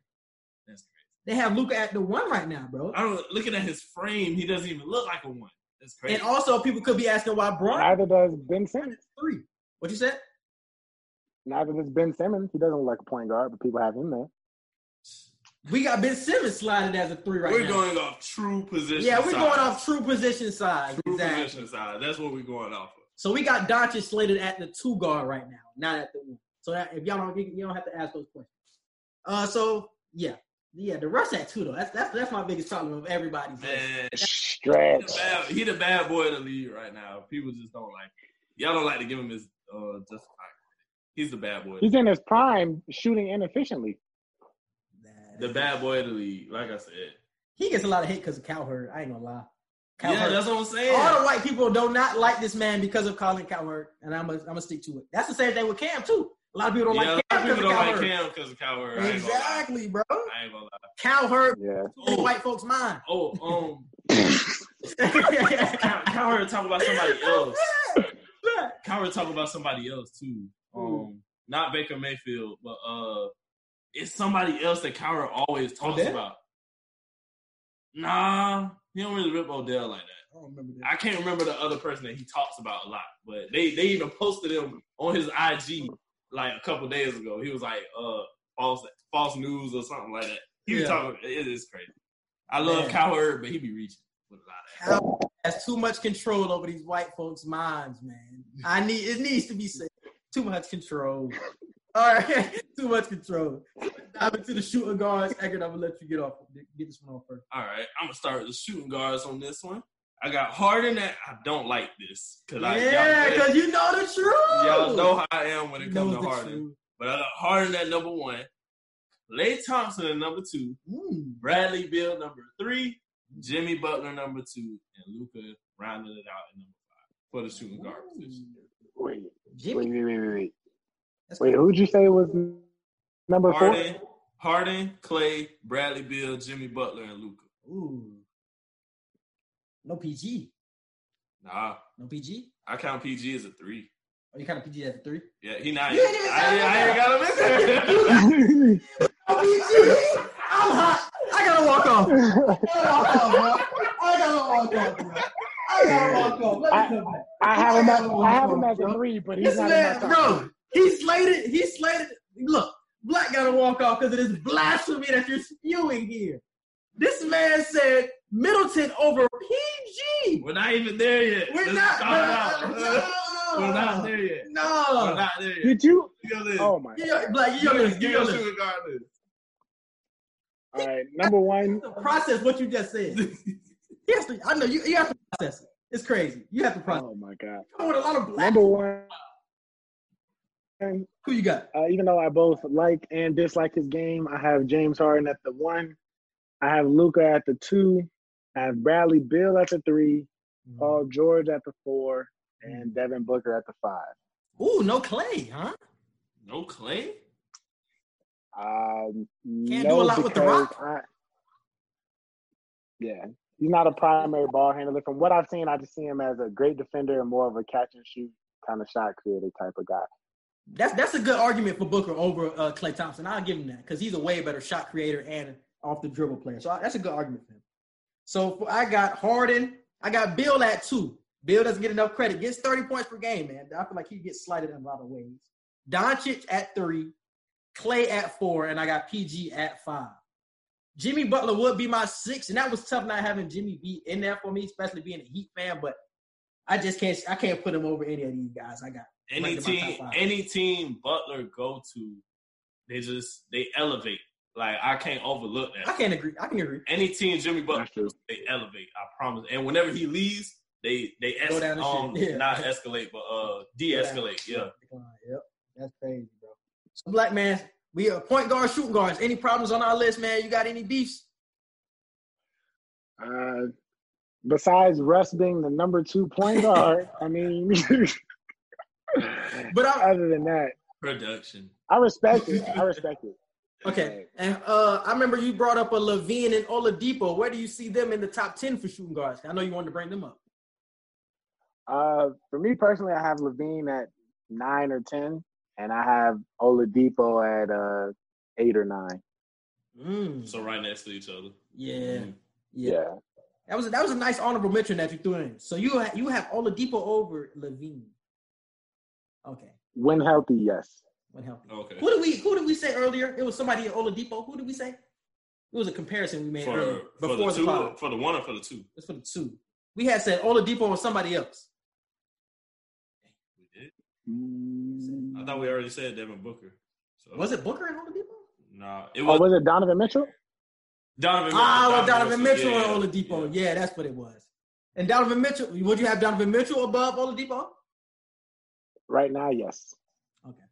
[SPEAKER 4] That's crazy.
[SPEAKER 3] They have Luka at the one right now, bro.
[SPEAKER 4] I don't looking at his frame, he doesn't even look like a one. That's crazy.
[SPEAKER 3] And also, people could be asking why Bron
[SPEAKER 6] Neither does Ben Simmons.
[SPEAKER 3] three. What you said?
[SPEAKER 6] Neither does Ben Simmons. He doesn't look like a point guard, but people have him there.
[SPEAKER 3] We got Ben Simmons sliding as a three right now.
[SPEAKER 4] we're going off true position.
[SPEAKER 3] yeah, we're
[SPEAKER 4] size.
[SPEAKER 3] going off true position size.
[SPEAKER 4] true
[SPEAKER 3] exactly.
[SPEAKER 4] position side. That's what we're going off of.
[SPEAKER 3] So we got Doncic slated at the two guard right now, not at the one. So that, if y'all don't, you don't have to ask those questions. Uh, so yeah, yeah, the rush at two though. That's that's that's my biggest problem of everybody's. list.
[SPEAKER 4] Man, he the bad, he the bad boy of the league right now. People just don't like. Y'all don't like to give him his uh just. He's the bad boy.
[SPEAKER 6] He's in his prime, shooting inefficiently.
[SPEAKER 4] the bad boy of the league. Like I said.
[SPEAKER 3] He gets a lot of hate because of Cowherd. I ain't gonna lie.
[SPEAKER 4] Yeah,
[SPEAKER 3] Cowherd.
[SPEAKER 4] that's what I'm saying.
[SPEAKER 3] All the white people do not like this man because of Colin Cowherd, and I'm gonna I'm gonna stick to it. That's the same thing with Cam too. A lot of people don't
[SPEAKER 4] yeah,
[SPEAKER 3] like Cam because of
[SPEAKER 4] don't like
[SPEAKER 3] Cowherd.
[SPEAKER 4] Cam of Cowherd. I ain't gonna lie.
[SPEAKER 3] Exactly, bro.
[SPEAKER 4] I ain't gonna lie.
[SPEAKER 3] Cowherd
[SPEAKER 6] Yeah.
[SPEAKER 3] in
[SPEAKER 4] Oh.
[SPEAKER 3] white folks' mind.
[SPEAKER 4] Oh, um, Cow- talk about somebody else. Cowherd talk about somebody else too. Um, not Baker Mayfield, but uh, it's somebody else that Cowherd always talks
[SPEAKER 3] Odell?
[SPEAKER 4] about. Nah, he don't really rip Odell like that.
[SPEAKER 3] I don't remember that.
[SPEAKER 4] I can't remember the other person that he talks about a lot, but they they even posted him on his IG like a couple days ago. He was like, uh, false false news or something like that. He was
[SPEAKER 3] Yeah.
[SPEAKER 4] talking. It is crazy. I love
[SPEAKER 3] Man.
[SPEAKER 4] Cowherd, but he be reaching with a lot of.
[SPEAKER 3] Cowherd has too much control over these white folks' minds, man. I need it needs to be said. Too much control. All right, too much control. Dive into the shooting guards. Edgar, I'm gonna let you get off. Get this one off first.
[SPEAKER 4] All right, I'm gonna start with the shooting guards on this one. I got Harden. That I don't like this because I
[SPEAKER 3] Yeah, because you know the truth.
[SPEAKER 4] y'all know how I am when it comes to Harden.
[SPEAKER 3] truth.
[SPEAKER 4] But I got Harden at number one, Klay Thompson at number two,
[SPEAKER 3] Mm.
[SPEAKER 4] Bradley Beal number three, Jimmy Butler number two, and Luka rounded it out at number five for the shooting guard position.
[SPEAKER 6] Wait, wait,
[SPEAKER 3] Jimmy.
[SPEAKER 6] wait, wait, wait, wait.
[SPEAKER 3] That's
[SPEAKER 6] Wait, who'd you say was number four?
[SPEAKER 4] Harden, Harden, Klay, Bradley Beal, Jimmy Butler, and Luka.
[SPEAKER 3] Ooh. No PG.
[SPEAKER 4] Nah,
[SPEAKER 3] No PG.
[SPEAKER 4] I count PG as a three.
[SPEAKER 3] Oh, you kind of PG as a three.
[SPEAKER 4] Yeah, he not.
[SPEAKER 3] You
[SPEAKER 4] I,
[SPEAKER 3] ain't even
[SPEAKER 4] I, ain't got him in there.
[SPEAKER 3] No PG. I'm hot. I gotta walk off. I gotta walk off, bro. I gotta walk off, bro. I gotta walk off. Let me come back.
[SPEAKER 6] I have him at I have him at the three, but he's
[SPEAKER 3] This
[SPEAKER 6] not
[SPEAKER 3] man,
[SPEAKER 6] in my top.
[SPEAKER 3] bro, he slated. He slated. Look, Black gotta walk off because of this blasphemy that you're spewing here. This man said Middleton over PG.
[SPEAKER 4] We're not even there yet.
[SPEAKER 3] We're
[SPEAKER 4] Let's
[SPEAKER 3] not.
[SPEAKER 4] start out.
[SPEAKER 3] No,
[SPEAKER 4] We're not there yet. No. We're
[SPEAKER 3] No.
[SPEAKER 4] not there yet.
[SPEAKER 6] Did you?
[SPEAKER 4] Give your.
[SPEAKER 6] Oh my!
[SPEAKER 3] Give your- Black, give your
[SPEAKER 4] Give
[SPEAKER 3] list.
[SPEAKER 4] give
[SPEAKER 3] Give
[SPEAKER 4] your
[SPEAKER 3] your list.
[SPEAKER 4] shooting guard list.
[SPEAKER 6] All right, number one.
[SPEAKER 3] Process what you just said. He has to, I know you. You have to process it. It's crazy. You have to process.
[SPEAKER 6] Oh my god!
[SPEAKER 3] Come with a lot of black.
[SPEAKER 6] Number one. And
[SPEAKER 3] Who you got?
[SPEAKER 6] uh, even though I both like and dislike his game, I have James Harden at the one. I have Luka at the two. I have Bradley Beal at the three. Paul George at the four, and Devin Booker at the five.
[SPEAKER 3] Ooh, no Klay, huh?
[SPEAKER 4] No Klay?
[SPEAKER 6] Um,
[SPEAKER 3] Can't
[SPEAKER 6] no,
[SPEAKER 3] do a lot with the rock?
[SPEAKER 6] I- yeah, he's not a primary ball handler. From what I've seen, I just see him as a great defender and more of a catch and shoot kind of shot creator type of guy.
[SPEAKER 3] That's that's a good argument for Booker over uh, Klay Thompson. I'll give him that because he's a way better shot creator and off the dribble player. So I, that's a good argument for him. So for, I got Harden. I got Beal at two. Beal doesn't get enough credit. Gets 30 points per game, man. I feel like he gets slighted in a lot of ways. Doncic at three. Klay at four. And I got PG at five. Jimmy Butler would be my six. And that was tough not having Jimmy B in there for me, especially being a Heat fan. But I just can't I can't put him over any of these guys. I got
[SPEAKER 4] Any
[SPEAKER 3] Ranked
[SPEAKER 4] team, any team Butler go to, they just they elevate. Like I can't overlook that.
[SPEAKER 3] I can't agree. I can agree.
[SPEAKER 4] Any team Jimmy Butler, they elevate. I promise. And whenever he leaves, they they
[SPEAKER 3] Go down the
[SPEAKER 4] um.
[SPEAKER 3] Yeah.
[SPEAKER 4] not escalate, but uh de-escalate. Yeah.
[SPEAKER 3] Decline. Yep. That's crazy, bro. So black man, we are point guard, shooting guards. Any problems on our list, man? You got any beefs?
[SPEAKER 6] Uh, besides Russ being the number two point guard, I mean,
[SPEAKER 3] But I
[SPEAKER 6] other than that,
[SPEAKER 4] Production.
[SPEAKER 6] I respect it. I respect it.
[SPEAKER 3] okay. And uh I remember you brought up a LaVine and Oladipo. Where do you see them in the top ten for shooting guards? I know you wanted to bring them up.
[SPEAKER 6] Uh, for me personally, I have LaVine at nine or ten, and I have Oladipo at uh eight or nine.
[SPEAKER 3] Mm.
[SPEAKER 4] So right next to each other.
[SPEAKER 3] Yeah.
[SPEAKER 4] Mm.
[SPEAKER 3] Yeah.
[SPEAKER 6] Yeah.
[SPEAKER 3] That was that was a nice honorable mention that you threw in. So you ha- you have Oladipo over LaVine. Okay.
[SPEAKER 6] When healthy, yes.
[SPEAKER 3] When healthy.
[SPEAKER 4] Okay.
[SPEAKER 3] Who did we who did we say earlier? It was somebody at Oladipo. Who did we say? It was a comparison we made
[SPEAKER 4] For,
[SPEAKER 3] earlier
[SPEAKER 4] for
[SPEAKER 3] before
[SPEAKER 4] the
[SPEAKER 3] the,
[SPEAKER 4] two,
[SPEAKER 3] pod.
[SPEAKER 4] for the one or for the two?
[SPEAKER 3] It's for the two. We had said Oladipo or somebody else.
[SPEAKER 4] We did.
[SPEAKER 6] Mm.
[SPEAKER 4] I thought we already said Devin Booker. So
[SPEAKER 3] Was it Booker and Oladipo?
[SPEAKER 4] Nah, it
[SPEAKER 6] Oh,
[SPEAKER 4] was
[SPEAKER 6] was it Donovan Mitchell?
[SPEAKER 4] Donovan. Mitchell.
[SPEAKER 3] Ah, well, Donovan Mitchell
[SPEAKER 4] yeah,
[SPEAKER 3] and Oladipo. Yeah. that's what it was. And Donovan Mitchell, would you have Donovan Mitchell above Oladipo?
[SPEAKER 6] Right now, yes.
[SPEAKER 3] Okay,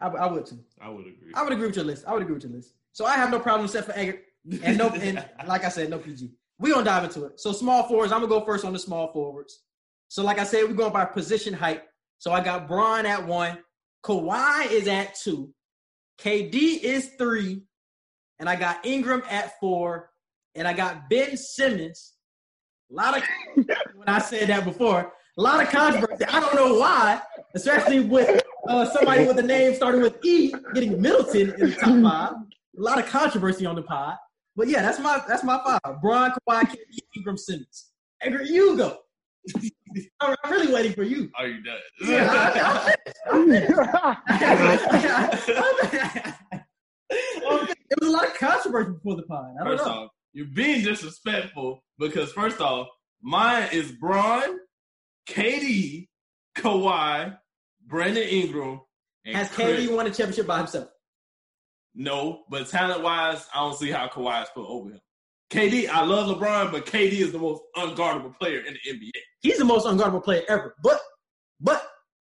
[SPEAKER 3] I, I would too.
[SPEAKER 4] I would agree.
[SPEAKER 3] I would agree with your list. I would agree with your list. So I have no problem except for Edgar and no, and like I said, no PG. We gonna dive into it. So small forwards. I'm gonna go first on the small forwards. So like I said, we're going by position height. So I got Bron at one, Kawhi is at two, KD is three, and I got Ingram at four, and I got Ben Simmons. A lot of when I said that before, a lot of controversy. I don't know why, especially with uh, somebody with a name starting with E getting Middleton in the top five. A lot of controversy on the pod. But yeah, that's my that's my five. Bron, Kawhi, KD, Ingram, Simmons. Edgar, you go. I'm really waiting for you.
[SPEAKER 4] Oh, Are you done?
[SPEAKER 3] Yeah, I'm. I'm finished. I'm finished. There was a lot of controversy before the pod.
[SPEAKER 4] First
[SPEAKER 3] know.
[SPEAKER 4] off, you're being disrespectful because first off, mine is Bron, KD, Kawhi, Brandon Ingram, and
[SPEAKER 3] Has
[SPEAKER 4] Khris.
[SPEAKER 3] KD won a championship by himself?
[SPEAKER 4] No, but talent wise, I don't see how Kawhi is put over him. KD, I love LeBron, but KD is the most unguardable player in the NBA.
[SPEAKER 3] He's the most unguardable player ever. But but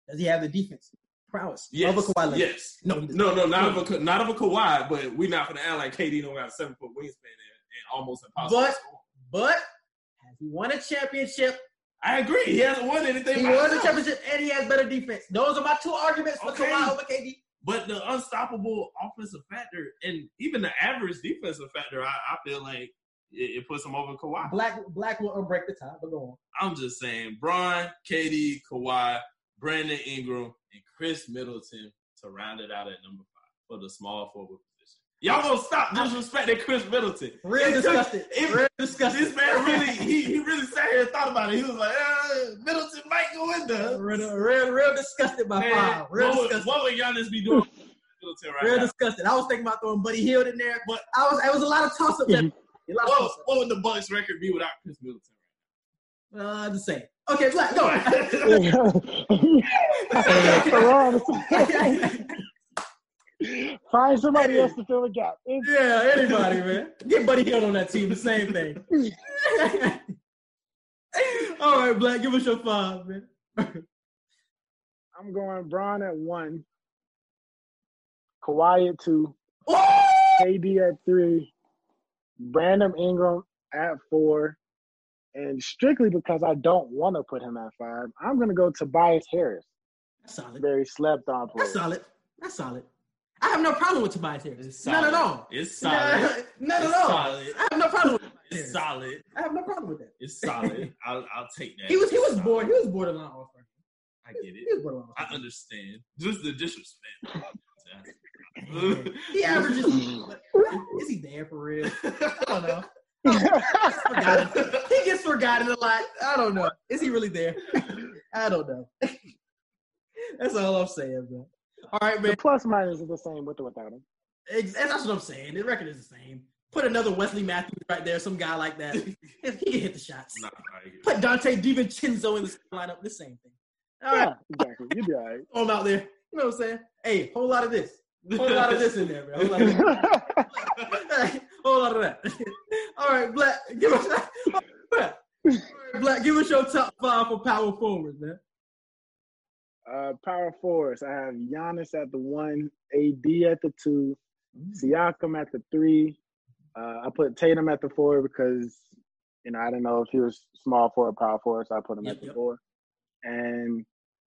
[SPEAKER 3] does he have the defense? prowess.
[SPEAKER 4] Yes,
[SPEAKER 3] Over Kawhi Leonard.
[SPEAKER 4] yes.
[SPEAKER 3] No,
[SPEAKER 4] No, no, not of a not of a Kawhi, but we're not gonna act like KD don't got a seven foot wingspan and, and almost impossible.
[SPEAKER 3] But-
[SPEAKER 4] score.
[SPEAKER 3] But has he won a championship?
[SPEAKER 4] I agree. He hasn't won anything.
[SPEAKER 3] He won
[SPEAKER 4] himself.
[SPEAKER 3] championship and he has better defense. Those are my two arguments for
[SPEAKER 4] Okay.
[SPEAKER 3] Kawhi over KD.
[SPEAKER 4] But the unstoppable offensive factor and even the average defensive factor, I, I feel like it, it puts him over Kawhi.
[SPEAKER 3] Black Black will break the tie, but go on.
[SPEAKER 4] I'm just saying, Bron, KD, Kawhi, Brandon Ingram, and Khris Middleton to round it out at number five for the small forward position. Y'all gonna stop disrespecting Khris Middleton.
[SPEAKER 3] Real
[SPEAKER 4] It
[SPEAKER 3] disgusted.
[SPEAKER 4] it-
[SPEAKER 3] Real disgusted.
[SPEAKER 4] This man really, he, he really sat here and thought about it. He was like, uh, Middleton might go in there.
[SPEAKER 3] real, real, real disgusted by
[SPEAKER 4] Man,
[SPEAKER 3] five. Real
[SPEAKER 4] what, would,
[SPEAKER 3] disgusted.
[SPEAKER 4] what would Giannis be doing? with Middleton right
[SPEAKER 3] Real
[SPEAKER 4] now?
[SPEAKER 3] disgusted. I was thinking about throwing Buddy Hield in there, but I was. It was a lot of toss up. there. A
[SPEAKER 4] What, what would the Bucks record be without Khris Middleton?
[SPEAKER 3] Uh, the same. Okay, Black, go.
[SPEAKER 6] Find somebody else to fill the gap. It's-
[SPEAKER 3] yeah, anybody, man. Get Buddy Hield on that team. The same thing. All right, Black, give us your five, man.
[SPEAKER 6] I'm going Bron at one, Kawhi at two,
[SPEAKER 3] Oh!
[SPEAKER 6] KD at three, Brandon Ingram at four, and strictly because I don't want to put him at five, I'm going to go Tobias Harris.
[SPEAKER 3] That's solid.
[SPEAKER 6] Very slept on player.
[SPEAKER 3] That's solid. That's solid. I have no problem with Tobias Harris.
[SPEAKER 4] It's
[SPEAKER 3] None at all.
[SPEAKER 4] It's solid.
[SPEAKER 3] None at
[SPEAKER 4] It's
[SPEAKER 3] all.
[SPEAKER 4] solid.
[SPEAKER 3] I have no problem with Tobias
[SPEAKER 4] It's
[SPEAKER 3] Harris.
[SPEAKER 4] solid.
[SPEAKER 3] I have no problem with that.
[SPEAKER 4] It's solid. I'll, I'll take that.
[SPEAKER 3] He was he was
[SPEAKER 4] Solid.
[SPEAKER 3] bored. He was borderline all star.
[SPEAKER 4] I get
[SPEAKER 3] He
[SPEAKER 4] it.
[SPEAKER 3] was borderline all
[SPEAKER 4] I
[SPEAKER 3] star.
[SPEAKER 4] understand. Just the disrespect.
[SPEAKER 3] He averages. is he there for real? I don't know. Forgotten. He gets forgotten a lot. I don't know. Is he really there? I don't know. That's all I'm saying, man. All right, man.
[SPEAKER 6] the plus minus is the same with or without him.
[SPEAKER 3] Ex- That's what I'm saying. The record is the same. Put another Wesley Matthews right there, some guy like that. He can hit the shots.
[SPEAKER 4] Nah, I get it.
[SPEAKER 3] Put Donte DiVincenzo in the lineup. The same thing. All right,
[SPEAKER 6] Yeah, exactly. You'd be all right.
[SPEAKER 3] throw him out there. You know what I'm saying? Hey, whole lot of this. Whole lot of this in there, man. Whole lot of, this. whole lot of that. All right, Black, give us Black. All right, Black, give us your top five for power forwards, man.
[SPEAKER 6] Uh, power forwards. I have Giannis at the one, AD at the two, Siakam at the three. Uh, I put Tatum at the four because you know I didn't know if he was small for a power forward, so I put him
[SPEAKER 3] Yep,
[SPEAKER 6] at the
[SPEAKER 3] yep.
[SPEAKER 6] four. And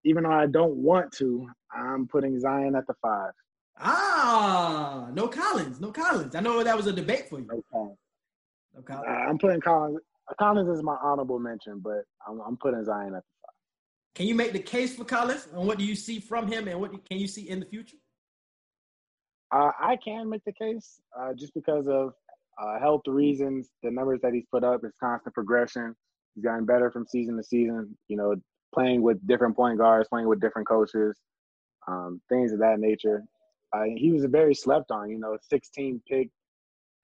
[SPEAKER 6] even though I don't want to, I'm putting Zion at the five.
[SPEAKER 3] Ah, no Collins, no Collins. I know that was a debate for you. No
[SPEAKER 6] Uh,
[SPEAKER 3] Collins.
[SPEAKER 6] I'm putting Collins. Collins is my honorable mention, but I'm, I'm putting Zion at the five.
[SPEAKER 3] Can you make the case for Collins? And what do you see from him? And what can you see in the future?
[SPEAKER 6] Uh, I can make the case uh, just because of uh, health reasons. The numbers that he's put up is constant progression. He's gotten better from season to season. You know, playing with different point guards, playing with different coaches, um, things of that nature. Uh, he was a very slept on. You know, 16 pick,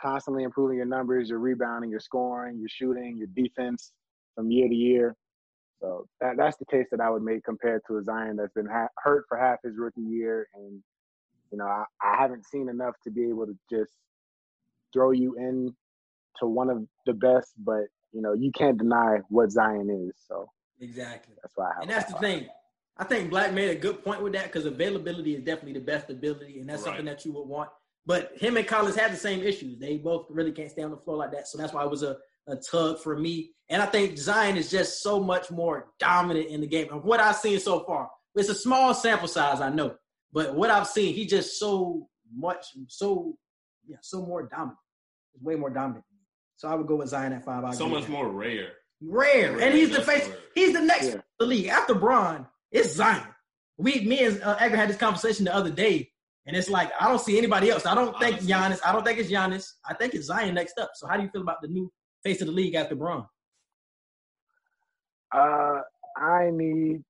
[SPEAKER 6] constantly improving your numbers, your rebounding, your scoring, your shooting, your defense from year to year. So that, that's the case that I would make compared to a Zion that's been ha- hurt for half his rookie year and you know, I, I haven't seen enough to be able to just throw you in to one of the best, but you know, you can't deny what Zion is. So
[SPEAKER 3] Exactly.
[SPEAKER 6] that's why I have
[SPEAKER 3] And that's the thing. I think Black made a good point with that because availability is definitely the best ability, and that's something that you would want. But him and Collins had the same issues. They both really can't stay on the floor like that. So that's why it was a, a tug for me. And I think Zion is just so much more dominant in the game. Of what I've seen so far, it's a small sample size, I know. But what I've seen, he's just so much, so yeah, so more dominant. He's way more dominant. So I would go with Zion at five. I
[SPEAKER 4] So much
[SPEAKER 3] that.
[SPEAKER 4] more rare.
[SPEAKER 3] rare.
[SPEAKER 4] Rare,
[SPEAKER 3] And he's the
[SPEAKER 4] that's
[SPEAKER 3] face.
[SPEAKER 4] rare.
[SPEAKER 3] He's the next
[SPEAKER 6] Yeah.
[SPEAKER 3] the league after Bron. It's Zion. We, me and uh, Edgar had this conversation the other day, and it's like I don't see anybody else. I don't think
[SPEAKER 4] Honestly.
[SPEAKER 3] Giannis. I don't think it's Giannis. I think it's Zion next up. So how do you feel about the new face of the league after Bron?
[SPEAKER 6] Uh, I need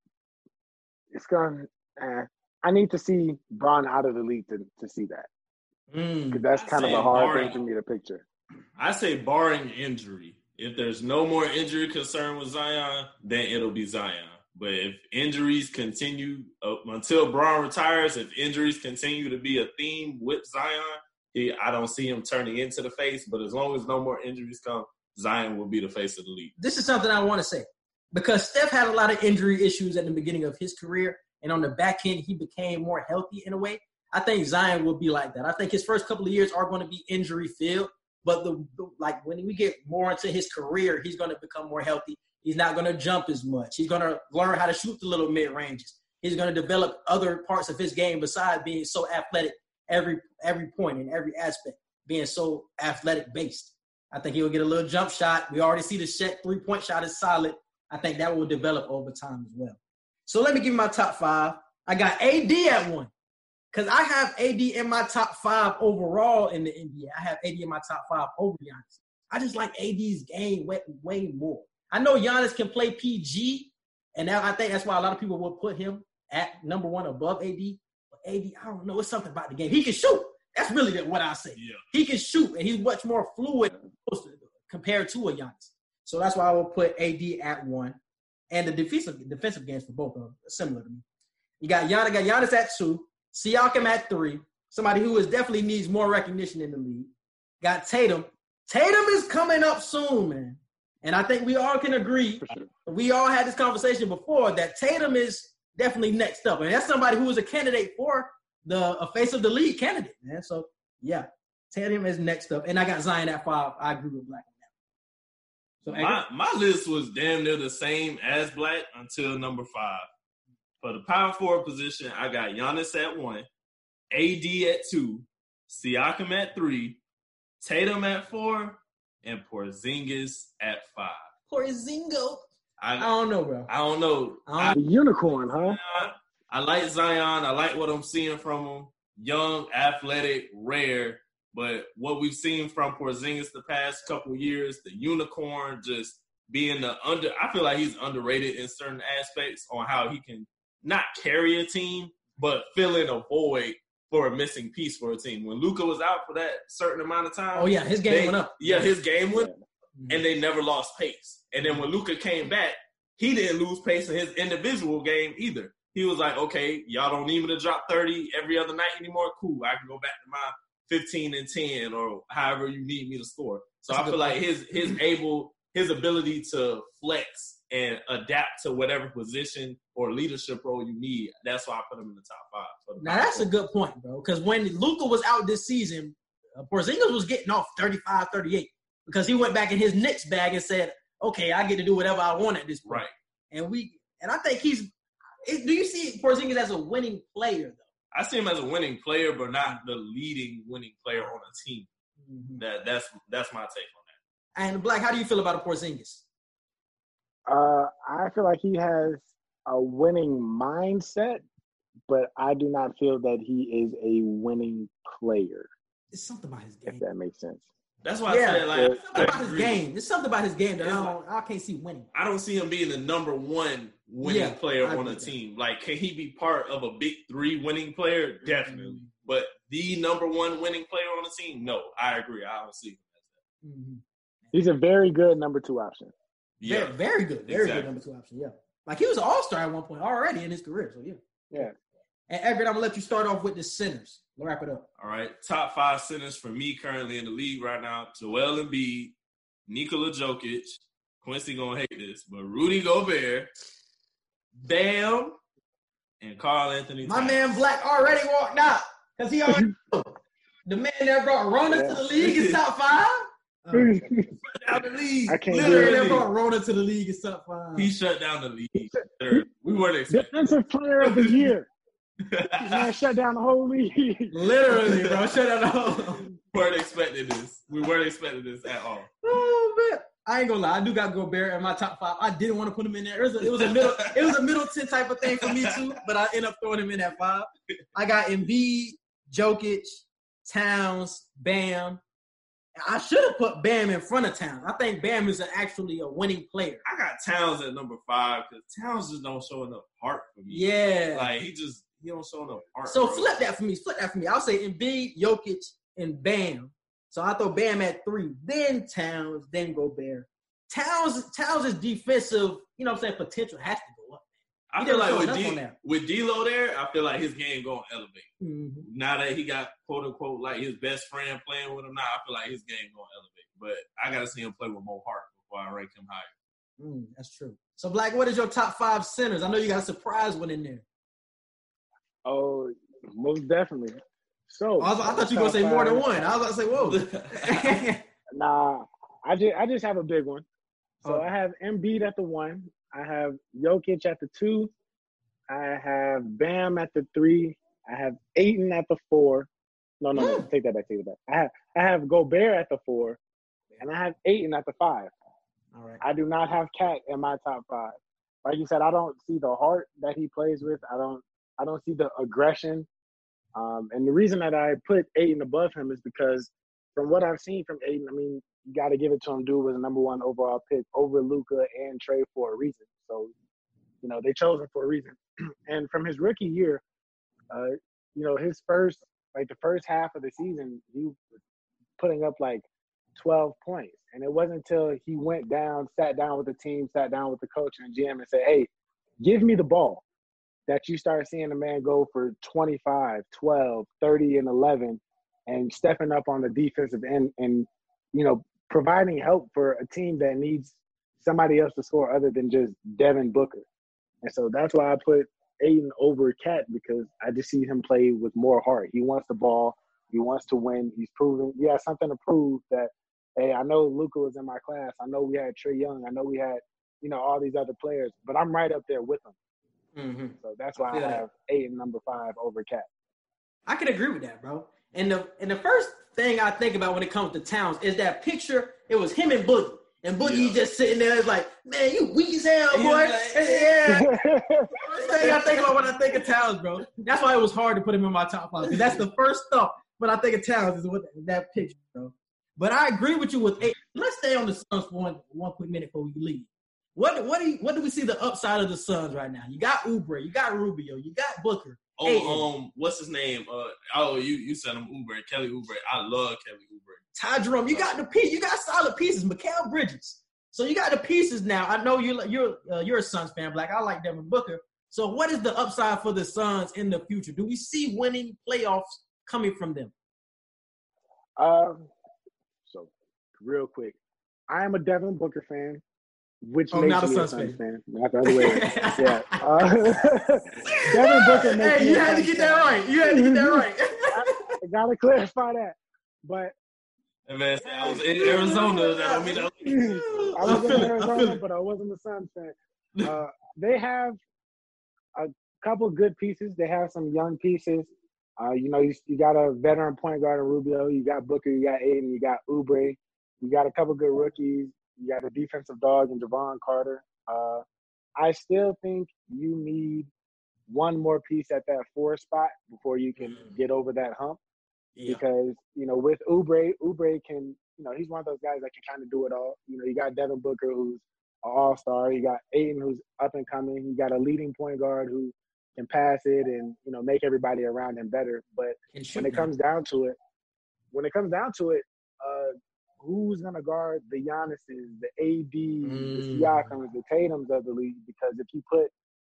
[SPEAKER 6] it's gonna. Eh, I need to see Bron out of the league to, to see that
[SPEAKER 3] Mm.
[SPEAKER 6] because that's
[SPEAKER 4] I'd
[SPEAKER 6] kind of
[SPEAKER 4] say
[SPEAKER 6] a hard
[SPEAKER 4] barring-
[SPEAKER 6] thing for me to picture.
[SPEAKER 4] I say barring injury. If there's no more injury concern with Zion, then it'll be Zion. But if injuries continue uh, until Bron retires, if injuries continue to be a theme with Zion, he, I don't see him turning into the face. But as long as no more injuries come, Zion will be the face of the league.
[SPEAKER 3] This is something I want to say because Steph had a lot of injury issues at the beginning of his career, and on the back end he became more healthy in a way. I think Zion will be like that. I think his first couple of years are going to be injury filled, but the, the like when we get more into his career, he's going to become more healthy. He's not going to jump as much. He's going to learn how to shoot the little mid ranges. He's going to develop other parts of his game besides being so athletic every every point in every aspect, being so athletic based. I think he will get a little jump shot. We already see the Shaq three point shot is solid. I think that will develop over time as well. So let me give you my top five. I got AD at one because I have AD in my top five overall in the NBA. I have AD in my top five over Giannis. I just like AD's game way, way more. I know Giannis can play PG, and now I think that's why a lot of people will put him at number one above AD. But AD, I don't know. It's something about the game. He can shoot. That's really what I say.
[SPEAKER 4] Yeah.
[SPEAKER 3] He can shoot, and he's much more fluid compared to a Giannis. So that's why I will put AD at one. And the defensive defensive games for both of them are similar to me. You got Giannis, got Giannis at two, Siakam at three, somebody who is definitely needs more recognition in the league. Got Tatum. Tatum is coming up soon, man. And I think we all can agree.
[SPEAKER 6] Sure.
[SPEAKER 3] We all had this conversation before that Tatum is definitely next up. And that's somebody who was a candidate for the a face of the league candidate, man. So yeah, Tatum is next up. And I got Zion at five. I agree with Black on that. So
[SPEAKER 4] My my list was damn near the same as Black until number five. For the power forward position, I got Giannis at one, AD at two, Siakam at three, Tatum at four, and Porzingis at five.
[SPEAKER 3] Porzingo. I
[SPEAKER 4] I
[SPEAKER 3] don't know, bro.
[SPEAKER 4] I don't know.
[SPEAKER 3] I
[SPEAKER 6] The unicorn, huh?
[SPEAKER 4] I, I like Zion. I like what I'm seeing from him. Young, athletic, rare. But what we've seen from Porzingis the past couple years, the unicorn, just being the under. I feel like he's underrated in certain aspects on how he can not carry a team, but fill in a void for a missing piece for a team. When Luka was out for that certain amount of time,
[SPEAKER 3] Oh yeah, his game
[SPEAKER 4] they-
[SPEAKER 3] went up.
[SPEAKER 4] Yeah, his game went
[SPEAKER 3] Mhm.
[SPEAKER 4] and they never lost pace. And then when Luka came back, he didn't lose pace in his individual game either. He was like, okay, y'all don't need me to drop 30 every other night anymore. Cool. I can go back to my 15 and 10 or however you need me to score. So
[SPEAKER 3] That's
[SPEAKER 4] I feel
[SPEAKER 3] good
[SPEAKER 4] like his his able his ability to flex and adapt to whatever position or leadership role you need. That's why I put him in the top five. the
[SPEAKER 3] Now
[SPEAKER 4] power
[SPEAKER 3] that's a good point, bro. Because when Luka was out this season, uh, Porzingis was getting off 35, 38 because he went back in his Knicks bag and said, "Okay, I get to do whatever I want at this point."
[SPEAKER 4] right.
[SPEAKER 3] And we and I think he's. it- Do you see Porzingis as a winning player though?
[SPEAKER 4] I see him as a winning player, but not the leading winning player on a team. That that's that's my take on that.
[SPEAKER 3] And Black, how do you feel about a Porzingis?
[SPEAKER 6] Uh, I feel like he has a winning mindset, but I do not feel that he is a winning player.
[SPEAKER 3] It's something about his game.
[SPEAKER 6] If that makes sense.
[SPEAKER 4] That's why
[SPEAKER 3] Yeah,
[SPEAKER 4] I said like
[SPEAKER 6] yeah.
[SPEAKER 3] It's something about
[SPEAKER 4] I
[SPEAKER 3] his game. It's something about his game that I don't. I can't see winning.
[SPEAKER 4] I don't see him being the number one winning
[SPEAKER 3] Yeah,
[SPEAKER 4] player
[SPEAKER 3] I
[SPEAKER 4] on
[SPEAKER 3] agree
[SPEAKER 4] a
[SPEAKER 3] with that.
[SPEAKER 4] team. Like, can he be part of a big three winning player? Definitely. But the number one winning player on the team? No, I agree. I don't see him as
[SPEAKER 3] Mhm.
[SPEAKER 6] He's a very good number two option.
[SPEAKER 4] That. Yeah.
[SPEAKER 3] Very, very good. Very
[SPEAKER 4] exactly.
[SPEAKER 3] good number two option. Yeah. Like he was an all star at one point already in his career. So yeah.
[SPEAKER 6] Yeah.
[SPEAKER 3] And Everett, I'm gonna let you start off with the centers. Wrap it up.
[SPEAKER 4] All right. Top five centers for me currently in the league right now: Joel Embiid, Nikola Jokic. Quincy gonna hate this, but Rudy Gobert, Bam, and Karl-Anthony.
[SPEAKER 3] My
[SPEAKER 4] Towns.
[SPEAKER 3] man Black already walked out because he already the man that brought Rona to the league is top five. Uh,
[SPEAKER 4] Shut down the league.
[SPEAKER 6] I can't
[SPEAKER 3] the
[SPEAKER 6] do
[SPEAKER 3] man
[SPEAKER 6] it.
[SPEAKER 3] that
[SPEAKER 4] Literally.
[SPEAKER 3] brought Rona to the league is top five.
[SPEAKER 4] He shut down the league. Sir, We weren't expecting.
[SPEAKER 6] Defensive player of the year. Man, shut down the whole league.
[SPEAKER 3] Literally, bro. Shut up. We
[SPEAKER 4] weren't expecting this. We weren't expecting this at all.
[SPEAKER 3] man. I ain't gonna lie, I do got Gobert in my top five. I didn't want to put him in there. It was a, it was a middle, it was a Middleton type of thing for me too. But I end up throwing him in at five. I got Embiid, Jokic, Towns, Bam. I should have put Bam in front of Towns. I think Bam is actually a winning player.
[SPEAKER 4] I got Towns at number five because Towns just don't show enough heart for me.
[SPEAKER 3] Yeah.
[SPEAKER 4] Like he just he don't show enough heart.
[SPEAKER 3] so
[SPEAKER 4] bro.
[SPEAKER 3] flip that for me. Flip that for me. I'll say Embiid, Jokic, and Bam. So I throw Bam at three, then Towns, then Gobert. Towns, Towns' is defensive, you know what I'm saying, potential has to.
[SPEAKER 4] I feel like with
[SPEAKER 3] showed enough on
[SPEAKER 4] D
[SPEAKER 3] that.
[SPEAKER 4] with D'Lo there, I feel like his game gonna elevate.
[SPEAKER 3] Mhm.
[SPEAKER 4] Now that he got quote unquote like his best friend playing with him now, I feel like his game gonna elevate. But I gotta see him play with more heart before I rank him higher.
[SPEAKER 3] Mm, that's true. So, Black, what is your top five centers? I know you got a surprise one in there.
[SPEAKER 6] Oh, most definitely. So
[SPEAKER 3] I, was, I thought you were gonna say more than one. I was about to say, whoa.
[SPEAKER 6] Nah, I just I just have a big one. So
[SPEAKER 3] Oh.
[SPEAKER 6] I have Embiid at the one. I have Jokic at the two. I have Bam at the three. I have Ayton at the four. No, no, no. Take that back. Take that back. I have I have Gobert at the four, and I have Ayton at the five.
[SPEAKER 3] All right.
[SPEAKER 6] I do not have Cat in my top five. Like you said, I don't see the heart that he plays with. I don't. I don't see the aggression. Um, and the reason that I put Ayton above him is because from what I've seen from Ayton, I mean, got to give it to him. Dude was a number one overall pick over Luka and Trae for a reason. So, you know, they chose him for a reason. and from his rookie year, uh, you know, his first, like the first half of the season, he was putting up like 12 points. And it wasn't until he went down, sat down with the team, sat down with the coach and GM and said, hey, give me the ball that you start seeing a man go for 25, 12, 30, and 11 and stepping up on the defensive end and, you know, providing help for a team that needs somebody else to score other than just Devin Booker. And so that's why I put Ayton over Cat because I just see him play with more heart. He wants the ball. He wants to win. He's proven he has something to prove that, hey, I know Luka was in my class. I know we had Trae Young. I know we had, you know, all these other players, but I'm right up there with them.
[SPEAKER 3] hmm
[SPEAKER 6] So that's why I
[SPEAKER 3] Yeah.
[SPEAKER 6] have eight and number five over Cat.
[SPEAKER 3] I can agree with that, bro. And the and the first thing I think about when it comes to Towns is that picture. It was him and Boogie, and Boogie
[SPEAKER 4] Yeah.
[SPEAKER 3] just sitting there, it's like, man, you weak as hell, boy.
[SPEAKER 4] like-
[SPEAKER 3] yeah. First thing I think about when I think of Towns, bro. That's why it was hard to put him in my top five because that's the first thought when I think of Towns is with that picture, bro. But I agree with you with eight. Let's stay on the Suns for one one quick minute before we leave. What what do you, what do we see the upside of the Suns right now? You got Oubre, you got Rubio, you got Booker. Hey.
[SPEAKER 4] Oh, um, what's his name? Uh, oh, you you said him Oubre, Kelly Oubre. I love Kelly Oubre.
[SPEAKER 3] Ty Jerome, you got the piece. You got solid pieces. Mikal Bridges. So you got the pieces now. I know you're you're uh, you're a Suns fan, Black. I like Devin Booker. So what is the upside for the Suns in the future? Do we see winning playoffs coming from them?
[SPEAKER 6] um, so real quick, I am a Devin Booker fan, which
[SPEAKER 3] Oh,
[SPEAKER 6] makes
[SPEAKER 3] not a
[SPEAKER 6] me
[SPEAKER 3] Suns
[SPEAKER 6] a Suns
[SPEAKER 3] fan.
[SPEAKER 6] fan. Not the other way. yeah. Uh, Devin Booker makes
[SPEAKER 3] Hey,
[SPEAKER 6] me
[SPEAKER 3] you
[SPEAKER 6] a
[SPEAKER 3] had to
[SPEAKER 6] Suns
[SPEAKER 3] get that right. You had to get that right.
[SPEAKER 6] I gotta clarify that. But
[SPEAKER 4] And man, I was in Arizona. That don't mean that.
[SPEAKER 6] I
[SPEAKER 3] I
[SPEAKER 6] was in
[SPEAKER 3] it. I feel
[SPEAKER 6] Arizona, but I wasn't a Suns fan. Uh, they have a couple good pieces. They have some young pieces. Uh, you know, you, you got a veteran point guard in Rubio. You got Booker. You got Ayton. You got Oubre. You got a couple good rookies. You got a defensive dog in Jevon Carter. Uh, I still think you need one more piece at that four spot before you can get over that hump
[SPEAKER 3] Yeah.
[SPEAKER 6] because you know with Oubre, Oubre can you know he's one of those guys that can kind of do it all. You know, you got Devin Booker who's an all star. You got Ayton who's up and coming. You got a leading point guard who can pass it and you know make everybody around him better. But when it comes down to it, when it comes down to it, uh, who's gonna guard the Giannis's, the AD,
[SPEAKER 3] Mm.
[SPEAKER 6] the Siakams, the Tatum's of the league? Because if you put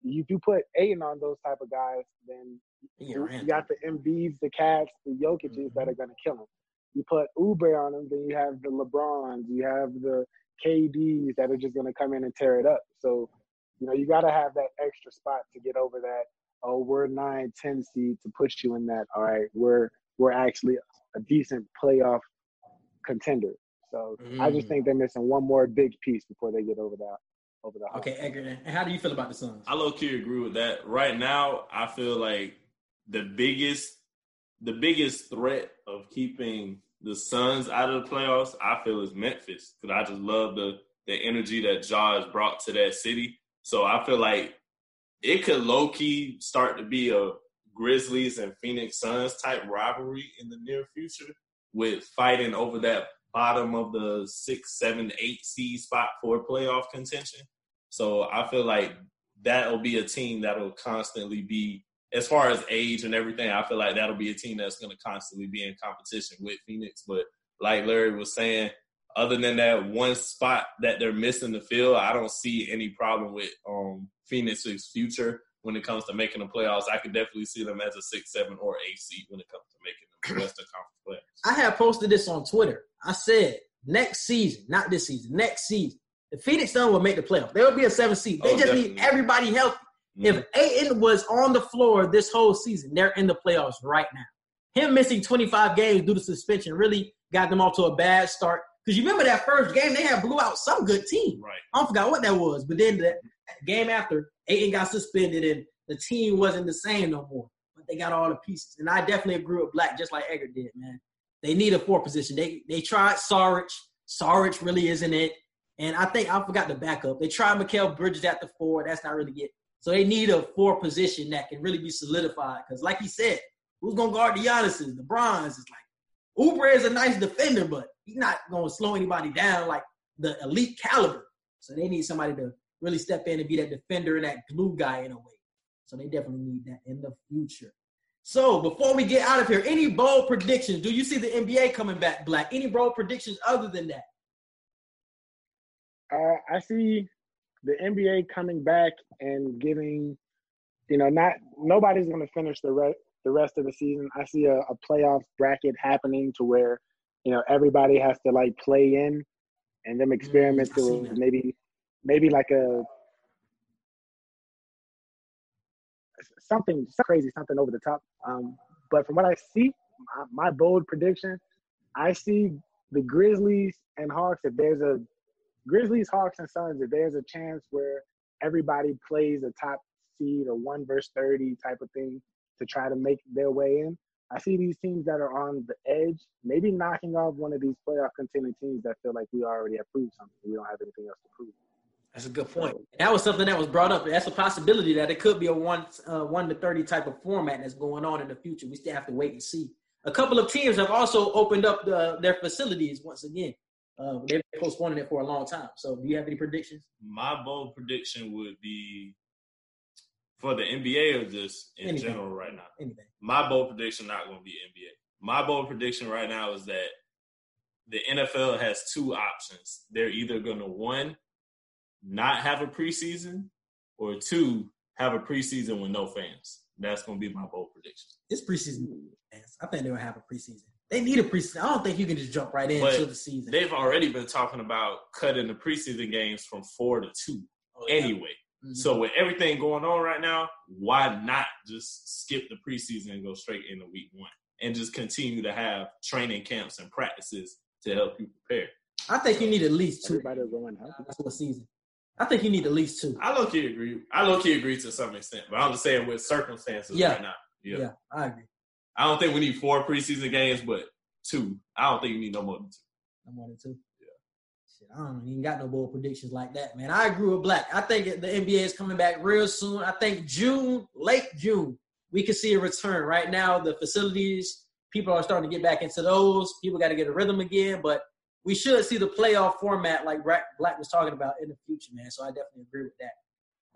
[SPEAKER 6] if you put Ayton on those type of guys, then
[SPEAKER 3] Yeah,
[SPEAKER 6] you got the Embiids, the Cats, the Jokic's that are going to kill him. You put Oubre on them, then you have the LeBrons, you have the KDs that are just going to come in and tear it up. So, you know, you got to have that extra spot to get over that. Oh, we're nine, ten seed to put you in that. All right, we're we're actually a decent playoff contender. So I just
[SPEAKER 3] Mm.
[SPEAKER 6] think they're missing one more big piece before they get over that over the hump.
[SPEAKER 3] Okay, Edgar. And how do you feel about the Suns?
[SPEAKER 4] I low key agree with that. Right now, I feel like the biggest the biggest threat of keeping the Suns out of the playoffs, I feel, is Memphis because I just love the the energy that Jaws brought to that city. So I feel like it could low key start to be a Grizzlies and Phoenix Suns type rivalry in the near future with fighting over that bottom of the six, seven, eight seed spot for playoff contention. So I feel like that'll be a team that'll constantly be, as far as age and everything, I feel like that'll be a team that's going to constantly be in competition with Phoenix. But like Larry was saying, other than that one spot that they're missing the field, I don't see any problem with um, Phoenix's future when it comes to making the playoffs. I could definitely see them as a six, seven, or eight seed when it comes to making the Western Conference playoffs.
[SPEAKER 3] I have posted this on Twitter. I said next season, not this season, next season, the Phoenix Suns will make the playoffs. They will be a seven seed. They
[SPEAKER 4] Oh,
[SPEAKER 3] just
[SPEAKER 4] definitely.
[SPEAKER 3] need everybody healthy. Mm. If Ayton was on the floor this whole season, they're in the playoffs right now. Him missing 25 games due to suspension really got them off to a bad start. Because you remember that first game, they had blew out some good team.
[SPEAKER 4] Right.
[SPEAKER 3] I don't forgot what that was. But then the game after, Ayton got suspended and the team wasn't the same no more. They got all the pieces. And I definitely agree with Black, just like Edgar did, man. They need a four position. They they tried Saric. Saric really isn't it. And I think I forgot the backup. They tried Mikal Bridges at the four. That's not really it. So they need a four position that can really be solidified. Because like he said, who's gonna guard the Giannis's, the Brons? Is like Oubre is a nice defender, but he's not gonna slow anybody down like the elite caliber. So they need somebody to really step in and be that defender and that glue guy in a way. So they definitely need that in the future. So before we get out of here, any bold predictions? Do you see the NBA coming back black? Any bold predictions other than that?
[SPEAKER 6] Uh, I see the NBA coming back and giving, you know, not nobody's going to finish the rest the rest of the season. I see a, a playoff bracket happening to where, you know, everybody has to like play in, and them experiment
[SPEAKER 3] Mm,
[SPEAKER 6] to maybe maybe like a something crazy, something over the top. Um, but from what I see, my, my bold prediction, I see the Grizzlies and Hawks. If there's a Grizzlies, Hawks, and Suns, if there's a chance where everybody plays a top seed or one versus thirty type of thing to try to make their way in, I see these teams that are on the edge, maybe knocking off one of these playoff contending teams that feel like we already have proved something. We don't have anything else to prove.
[SPEAKER 3] That's a good point. That was something that was brought up. That's a possibility that it could be a one uh, one to thirty type of format that's going on in the future. We still have to wait and see. A couple of teams have also opened up the, their facilities once again. Uh, they've been postponing it for a long time. So, do you have any predictions?
[SPEAKER 4] My bold prediction would be for the NBA or just in
[SPEAKER 3] Anything.
[SPEAKER 4] general right now.
[SPEAKER 3] Anything?
[SPEAKER 4] My bold prediction not going to be NBA. My bold prediction right now is that the NFL has two options. They're either going to one, not have a preseason, or two, have a preseason with no fans. That's going to be my bold prediction.
[SPEAKER 3] It's preseason. fans. I think they'll have a preseason. They need a preseason. I don't think you can just jump right
[SPEAKER 4] But
[SPEAKER 3] into the season.
[SPEAKER 4] They've already been talking about cutting the preseason games from four to two
[SPEAKER 3] Oh, yeah.
[SPEAKER 4] anyway.
[SPEAKER 3] Mhm.
[SPEAKER 4] So with everything going on right now, why not just skip the preseason and go straight into week one and just continue to have training camps and practices to help you prepare?
[SPEAKER 3] I think you need at least two
[SPEAKER 6] Everybody will go healthy.
[SPEAKER 3] to a season. I think you need at least two.
[SPEAKER 4] I low key agree. I low key agree to some extent, but I'm just saying with circumstances
[SPEAKER 3] Yeah.
[SPEAKER 4] right now. Yeah.
[SPEAKER 3] Yeah, I agree.
[SPEAKER 4] I don't think we need four preseason games, but two. I don't think you need no more than two.
[SPEAKER 3] I'm one and two. Shit, I don't even got no bold predictions like that, man. I agree with Black. I think the NBA is coming back real soon. I think June, late June, we can see a return. Right now, the facilities, people are starting to get back into those. People got to get a rhythm again, but we should see the playoff format like Black was talking about in the future, man. So I definitely agree with that.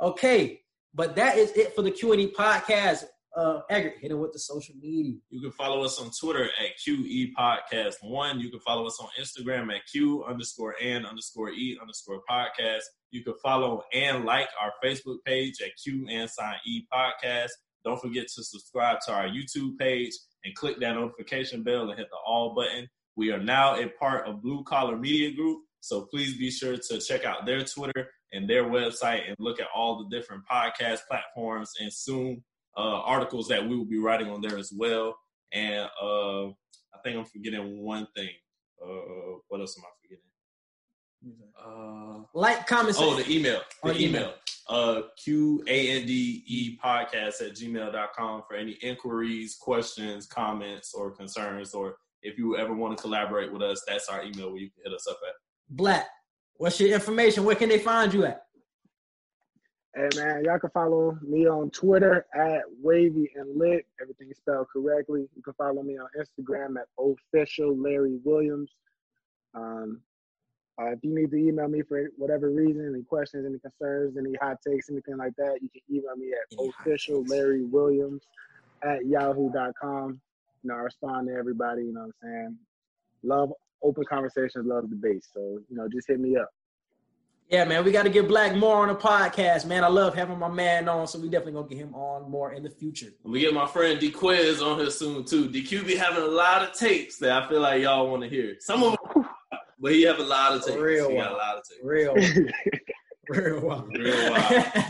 [SPEAKER 3] Okay, but that is it for the Q and E podcast. Uh, Edgar, hit him with the social media.
[SPEAKER 4] You can follow us on Twitter at QE Podcast One. You can follow us on Instagram at Q underscore and underscore E underscore podcast. You can follow and like our Facebook page at Q and Sign E Podcast. Don't forget to subscribe to our YouTube page and click that notification bell and hit the all button. We are now a part of Blue Collar Media Group, so please be sure to check out their Twitter and their website and look at all the different podcast platforms and soon uh, articles that we will be writing on there as well. And uh, I think I'm forgetting one thing. Uh, what else am I forgetting? Uh,
[SPEAKER 3] Like, comment,
[SPEAKER 4] oh, the email. The
[SPEAKER 3] email.
[SPEAKER 4] email. Uh, Q A N D E podcast at gmail.com for any inquiries, questions, comments, or concerns. Or if you ever want to collaborate with us, that's our email where you can hit us up at.
[SPEAKER 3] Black. What's your information? Where can they find you at?
[SPEAKER 6] Hey man, y'all can follow me on Twitter at Wavy and Lit. Everything is spelled correctly. You can follow me on Instagram at official Larry Williams. Um, uh, if you need to email me for whatever reason, any questions, any concerns, any hot takes, anything like that, you can email me at official. Larry Williams at yahoo.com. You know, I respond to everybody, you know what I'm saying? Love open conversations, love the debate. So, you know, just hit me up.
[SPEAKER 3] Yeah, man, we got to get Black more on the podcast, man. I love having my man on, so we definitely gonna get him on more in the future.
[SPEAKER 4] And we get my friend D Quiz on here soon too. DQ be having a lot of tapes that I feel like y'all want to hear. Some of them, but he have a lot of tapes.
[SPEAKER 3] Real
[SPEAKER 4] he got
[SPEAKER 3] one.
[SPEAKER 4] a lot of tapes.
[SPEAKER 3] Real, real wild.
[SPEAKER 4] Real wild.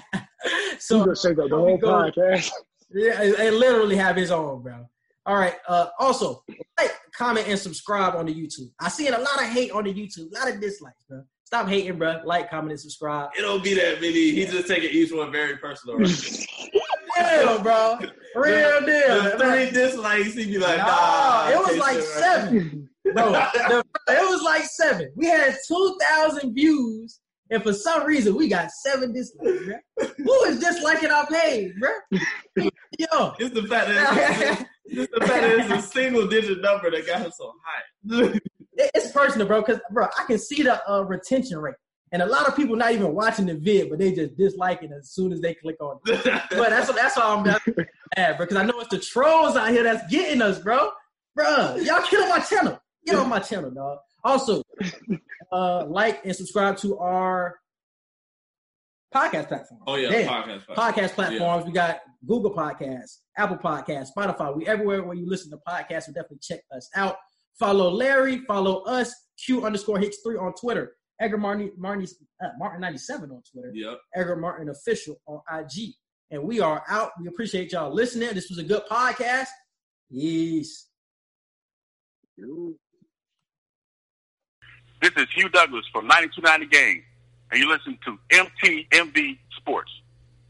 [SPEAKER 3] so So
[SPEAKER 6] gonna shake up the whole
[SPEAKER 3] Go-
[SPEAKER 6] podcast.
[SPEAKER 3] Yeah, it, it literally have his own, bro. All right. Uh, also, like, comment, and subscribe on the YouTube. I seen a lot of hate on the YouTube, a lot of dislikes, bro. Stop hating, bro. Like, comment, and subscribe.
[SPEAKER 4] It don't be that many. He's just taking each one very personal. Right?
[SPEAKER 3] Real, bro. Real deal.
[SPEAKER 4] The three dislikes, he'd be like,
[SPEAKER 3] Nah,
[SPEAKER 4] nah.
[SPEAKER 3] it was like
[SPEAKER 4] right.
[SPEAKER 3] seven, bro. The- it was like seven. We had two thousand views, and for some reason, we got seven dislikes, bro. Who is disliking our page, bro? Yo.
[SPEAKER 4] It's the fact that the fact that it's a single digit number that got him so high.
[SPEAKER 3] it's personal, bro. Because bro, I can see the uh, retention rate, and a lot of people not even watching the vid, but they just dislike it as soon as they click on it. But that's that's all I'm mad, bro. Because I know it's the trolls out here that's getting us, bro. Bro, y'all kill my channel. Get on my channel, dog. Also, uh, like and subscribe to our podcast platform.
[SPEAKER 4] oh yeah,
[SPEAKER 3] Damn.
[SPEAKER 4] podcast.
[SPEAKER 3] podcast platforms. We got Google Podcasts, Apple Podcasts, Spotify. We everywhere where you listen to podcasts. So definitely check us out. Follow Larry. Follow us. Q underscore Hicks three on Twitter. Edgar Martin Martin uh, Martin ninety seven on Twitter.
[SPEAKER 4] Yep.
[SPEAKER 3] Edgar Martin official on IG. And we are out. We appreciate y'all listening. This was a good podcast. Yes.
[SPEAKER 2] This is Hugh Douglas from 9290 Game, and you listen to MTMB Sports.